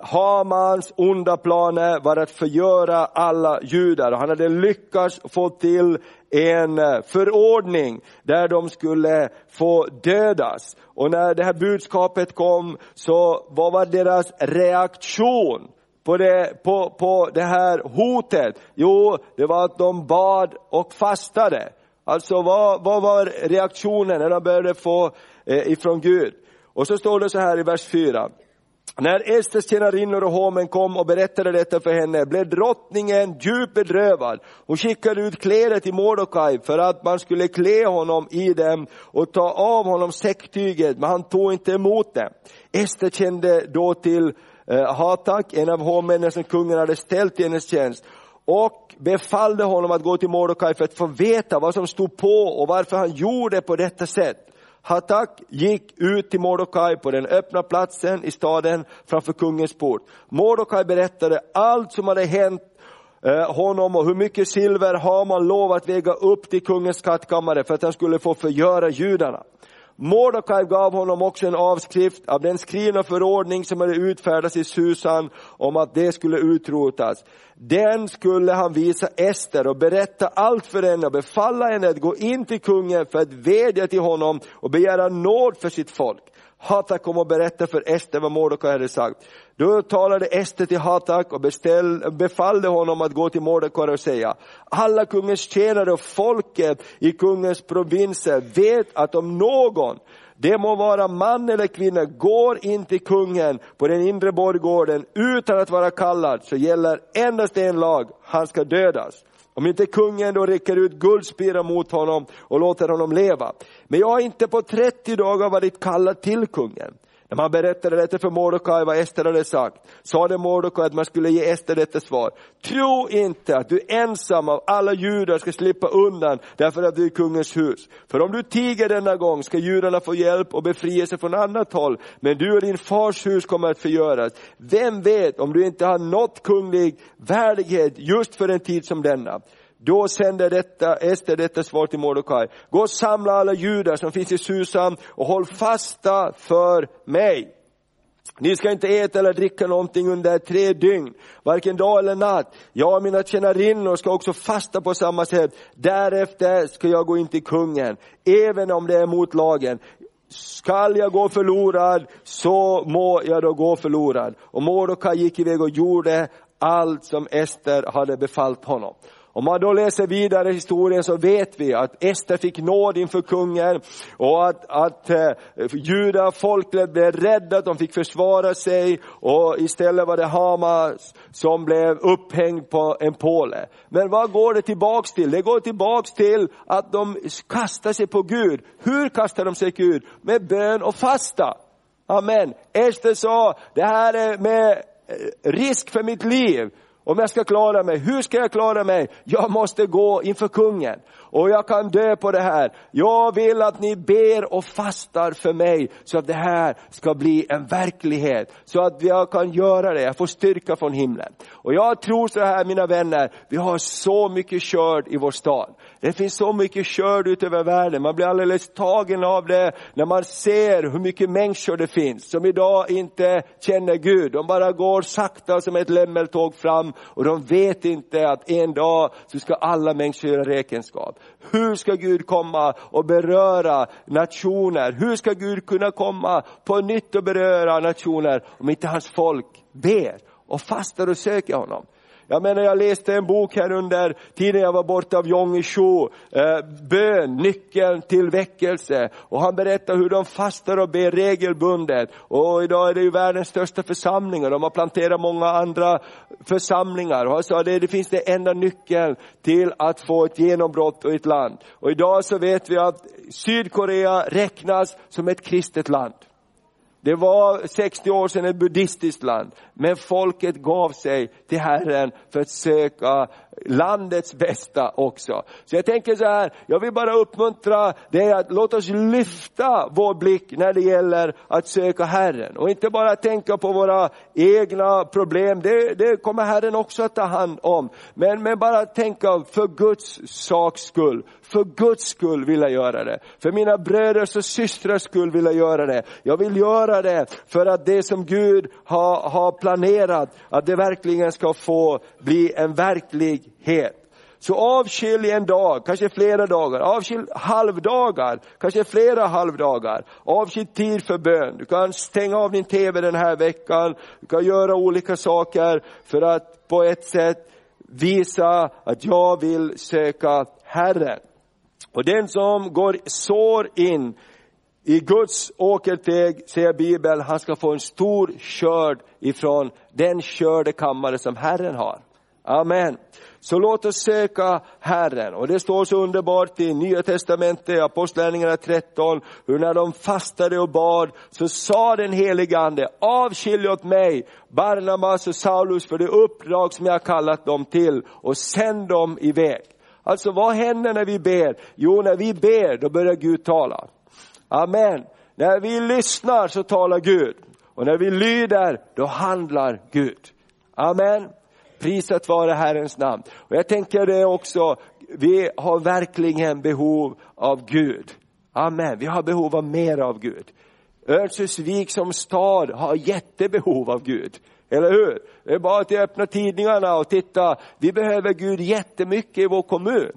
Hamans onda planer var att förgöra alla judar. Han hade lyckats få till en eh, förordning där de skulle få dödas. Och när det här budskapet kom så vad var deras reaktion på det, på, på det här hotet? Jo, det var att de bad och fastade. Alltså vad, vad var reaktionen när de började få eh, ifrån Gud? Och så står det så här i vers 4. När Esters tjänarinnor och homen kom och berättade detta för henne blev drottningen djupt bedrövad. Hon skickade ut kläder till Mordokaj för att man skulle klä honom i dem och ta av honom säcktyget, men han tog inte emot det. Ester kände då till eh, Hatak, en av hovmännen som kungen hade ställt i hennes tjänst och befallde honom att gå till Mordokaj för att få veta vad som stod på och varför han gjorde på detta sätt. Hatak gick ut till Mordokaj på den öppna platsen i staden framför kungens port. Mordokaj berättade allt som hade hänt eh, honom och hur mycket silver Haman lovat väga upp till kungens skattkammare för att han skulle få förgöra judarna. Mordokaj gav honom också en avskrift av den skrivna förordning som hade utfärdats i Susan om att det skulle utrotas. Den skulle han visa Ester och berätta allt för henne och befalla henne att gå in till kungen för att vädja till honom och begära nåd för sitt folk. Hata kom och berättade för Ester vad Mordokaj hade sagt. Då talade Ester till Hatak och beställ, befallde honom att gå till Mordokaj och säga, alla kungens tjänare och folket i kungens provinser vet att om någon det må vara man eller kvinna, går in till kungen på den inre borggården utan att vara kallad, så gäller endast en lag, han ska dödas. Om inte kungen då räcker ut guldspira mot honom och låter honom leva. Men jag har inte på 30 dagar varit kallad till kungen. När man berättade detta för Mordokaj vad Ester hade sagt, sade Mordokaj att man skulle ge Ester detta svar. Tro inte att du ensam av alla judar ska slippa undan därför att du är kungens hus. För om du tiger denna gång ska judarna få hjälp och befrielse från annat håll, men du och din fars hus kommer att förgöras. Vem vet om du inte har nått kunglig värdighet just för en tid som denna. Då sände detta, Ester detta svar till Mordokaj. Gå och samla alla judar som finns i Susam och håll fasta för mig. Ni ska inte äta eller dricka någonting under tre dygn, varken dag eller natt. Jag och mina tjänarinnor ska också fasta på samma sätt. Därefter ska jag gå in till kungen, även om det är mot lagen. Skall jag gå förlorad, så må jag då gå förlorad. Och Mordokaj gick iväg och gjorde allt som Ester hade befallt honom. Om man då läser vidare historien så vet vi att Ester fick nåd inför kungen och att, att eh, judafolket blev rädda, de fick försvara sig och istället var det Hamas som blev upphängd på en påle. Men vad går det tillbaks till? Det går tillbaks till att de kastar sig på Gud. Hur kastar de sig på Gud? Med bön och fasta. Amen. Ester sa, det här är med eh, risk för mitt liv. Om jag ska klara mig, hur ska jag klara mig? Jag måste gå inför kungen och jag kan dö på det här. Jag vill att ni ber och fastar för mig så att det här ska bli en verklighet. Så att jag kan göra det, jag får styrka från himlen. Och jag tror så här mina vänner, vi har så mycket körd i vår stad. Det finns så mycket körd ut över världen, man blir alldeles tagen av det när man ser hur mycket människor det finns som idag inte känner Gud. De bara går sakta som ett lämmeltåg fram och de vet inte att en dag så ska alla människor göra räkenskap. Hur ska Gud komma och beröra nationer? Hur ska Gud kunna komma på nytt och beröra nationer om inte hans folk ber och fastar och söker honom? Jag menar jag läste en bok här under tiden jag var borta av Jong Cho, eh, bön, nyckeln till väckelse. Och han berättar hur de fastar och ber regelbundet. Och idag är det ju världens största församling och de har planterat många andra församlingar. Och han sa det, det finns det enda nyckeln till att få ett genombrott och ett land. Och idag så vet vi att Sydkorea räknas som ett kristet land. Det var 60 år sedan ett buddhistiskt land, men folket gav sig till Herren för att söka landets bästa också. Så jag tänker så här, jag vill bara uppmuntra dig att låt oss lyfta vår blick när det gäller att söka Herren. Och inte bara tänka på våra egna problem, det, det kommer Herren också att ta hand om. Men, men bara tänka för Guds saks skull. För Guds skull vill jag göra det. För mina bröders och systrars skull vill jag göra det. Jag vill göra det för att det som Gud har, har planerat, att det verkligen ska få bli en verklig verklighet. Så avskilj en dag, kanske flera dagar, avskilj halvdagar, kanske flera halvdagar. Avskilj tid för bön. Du kan stänga av din TV den här veckan, du kan göra olika saker för att på ett sätt visa att jag vill söka Herren. Och den som går sår in i Guds åkerteg, säger Bibeln, han ska få en stor skörd ifrån den skördekammare som Herren har. Amen. Så låt oss söka Herren. Och det står så underbart i Nya Testamentet, Apostlagärningarna 13, hur när de fastade och bad så sa den helige Ande, avskilj åt mig Barnabas och Saulus för det uppdrag som jag kallat dem till och sänd dem iväg. Alltså vad händer när vi ber? Jo, när vi ber då börjar Gud tala. Amen. När vi lyssnar så talar Gud. Och när vi lyder, då handlar Gud. Amen. Prisat vare Herrens namn. Och jag tänker det också, vi har verkligen behov av Gud. Amen. Vi har behov av mer av Gud. Örnsköldsvik som stad har jättebehov av Gud. Eller hur? Det är bara att öppna tidningarna och titta. Vi behöver Gud jättemycket i vår kommun.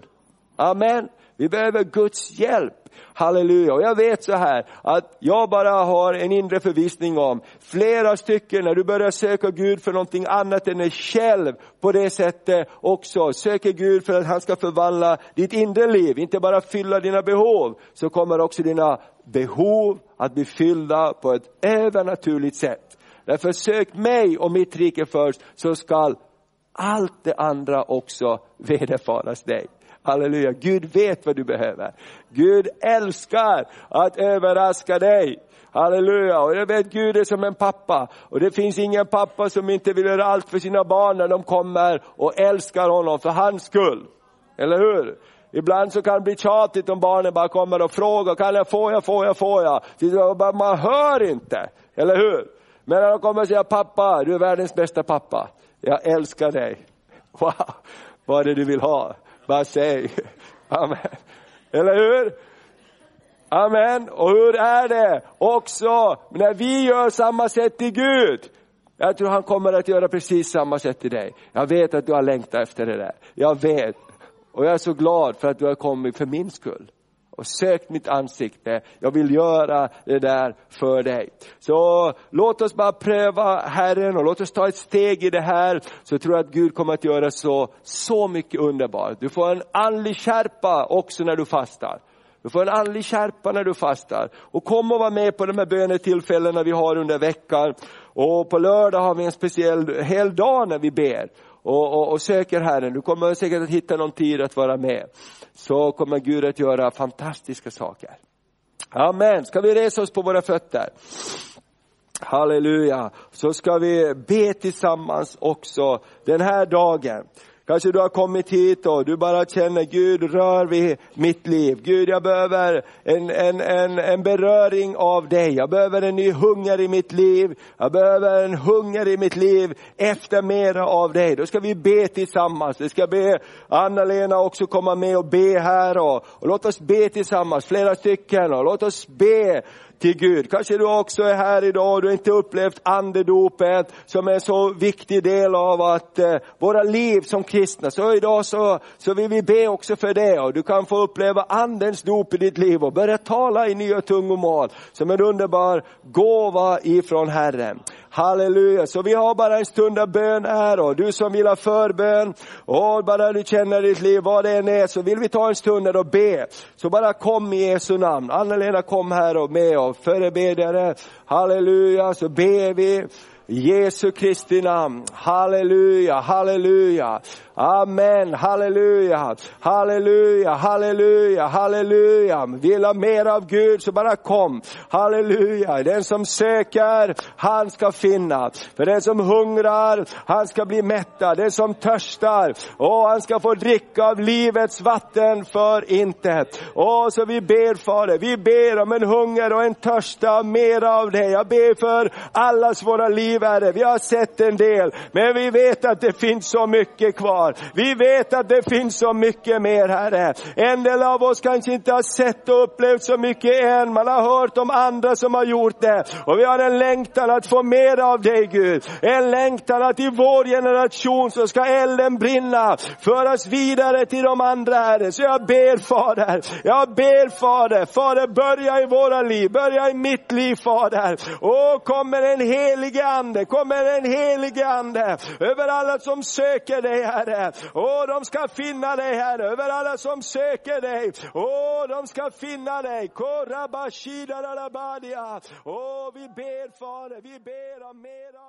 Amen. Vi behöver Guds hjälp. Halleluja. Och jag vet så här att jag bara har en inre förvissning om flera stycken när du börjar söka Gud för någonting annat än dig själv på det sättet också. Söker Gud för att han ska förvandla ditt inre liv, inte bara fylla dina behov. Så kommer också dina behov att bli fyllda på ett övernaturligt sätt. Därför sök mig och mitt rike först så skall allt det andra också vederfaras dig. Halleluja, Gud vet vad du behöver. Gud älskar att överraska dig. Halleluja, och jag vet Gud är som en pappa. Och det finns ingen pappa som inte vill göra allt för sina barn när de kommer och älskar honom för hans skull. Eller hur? Ibland så kan det bli tjatigt om barnen bara kommer och frågar, kan jag, få jag, får jag, får jag? Man hör inte, eller hur? Men när de kommer och säger, pappa, du är världens bästa pappa. Jag älskar dig. Wow, vad är det du vill ha? Bara säg. Amen. Eller hur? Amen. Och hur är det också när vi gör samma sätt till Gud? Jag tror han kommer att göra precis samma sätt till dig. Jag vet att du har längtat efter det där. Jag vet. Och jag är så glad för att du har kommit för min skull och sökt mitt ansikte. Jag vill göra det där för dig. Så låt oss bara pröva Herren och låt oss ta ett steg i det här, så tror jag att Gud kommer att göra så, så mycket underbart. Du får en andlig skärpa också när du fastar. Du får en andlig skärpa när du fastar. Och kom och var med på de här bönetillfällena vi har under veckan. Och på lördag har vi en speciell hel dag när vi ber och, och, och söker Herren. Du kommer säkert att hitta någon tid att vara med. Så kommer Gud att göra fantastiska saker. Amen. Ska vi resa oss på våra fötter? Halleluja. Så ska vi be tillsammans också den här dagen. Kanske du har kommit hit och du bara känner Gud rör vid mitt liv. Gud jag behöver en, en, en, en beröring av dig. Jag behöver en ny hunger i mitt liv. Jag behöver en hunger i mitt liv efter mera av dig. Då ska vi be tillsammans. Vi ska be Anna-Lena också komma med och be här och, och låt oss be tillsammans, flera stycken och låt oss be till Gud. Kanske du också är här idag och du har inte upplevt andedopet som är en så viktig del av att eh, våra liv som kristna. Så idag så, så vill vi be också för det och du kan få uppleva andens dop i ditt liv och börja tala i nya tungomål som en underbar gåva ifrån Herren. Halleluja, så vi har bara en stund av bön här och du som vill ha förbön och bara du känner ditt liv, vad det än är, så vill vi ta en stund och be. Så bara kom i Jesu namn. Anna-Lena kom här och med och förebedjare. Halleluja, så ber vi. Jesu Kristi namn. Halleluja, halleluja. Amen, halleluja, halleluja, halleluja, halleluja. Vill ha mer av Gud så bara kom. Halleluja, den som söker, han ska finna. För den som hungrar, han ska bli mättad. Den som törstar, och han ska få dricka av livets vatten för intet. Och så vi ber Fader, vi ber om en hunger och en törst av mer av dig. Jag ber för allas våra liv Herre. Vi har sett en del, men vi vet att det finns så mycket kvar. Vi vet att det finns så mycket mer Herre. En del av oss kanske inte har sett och upplevt så mycket än. Man har hört om andra som har gjort det. Och vi har en längtan att få mer av dig Gud. En längtan att i vår generation så ska elden brinna. Föras vidare till de andra Herre. Så jag ber Fader, jag ber Fader, Fader börja i våra liv, börja i mitt liv Fader. Och kommer en helig Ande, kommer en helig Ande över alla som söker dig Herre. Åh, de ska finna dig Herre, över alla som söker dig. Åh, de ska finna dig. Korabashida Åh, vi ber Fader, vi ber om mer av.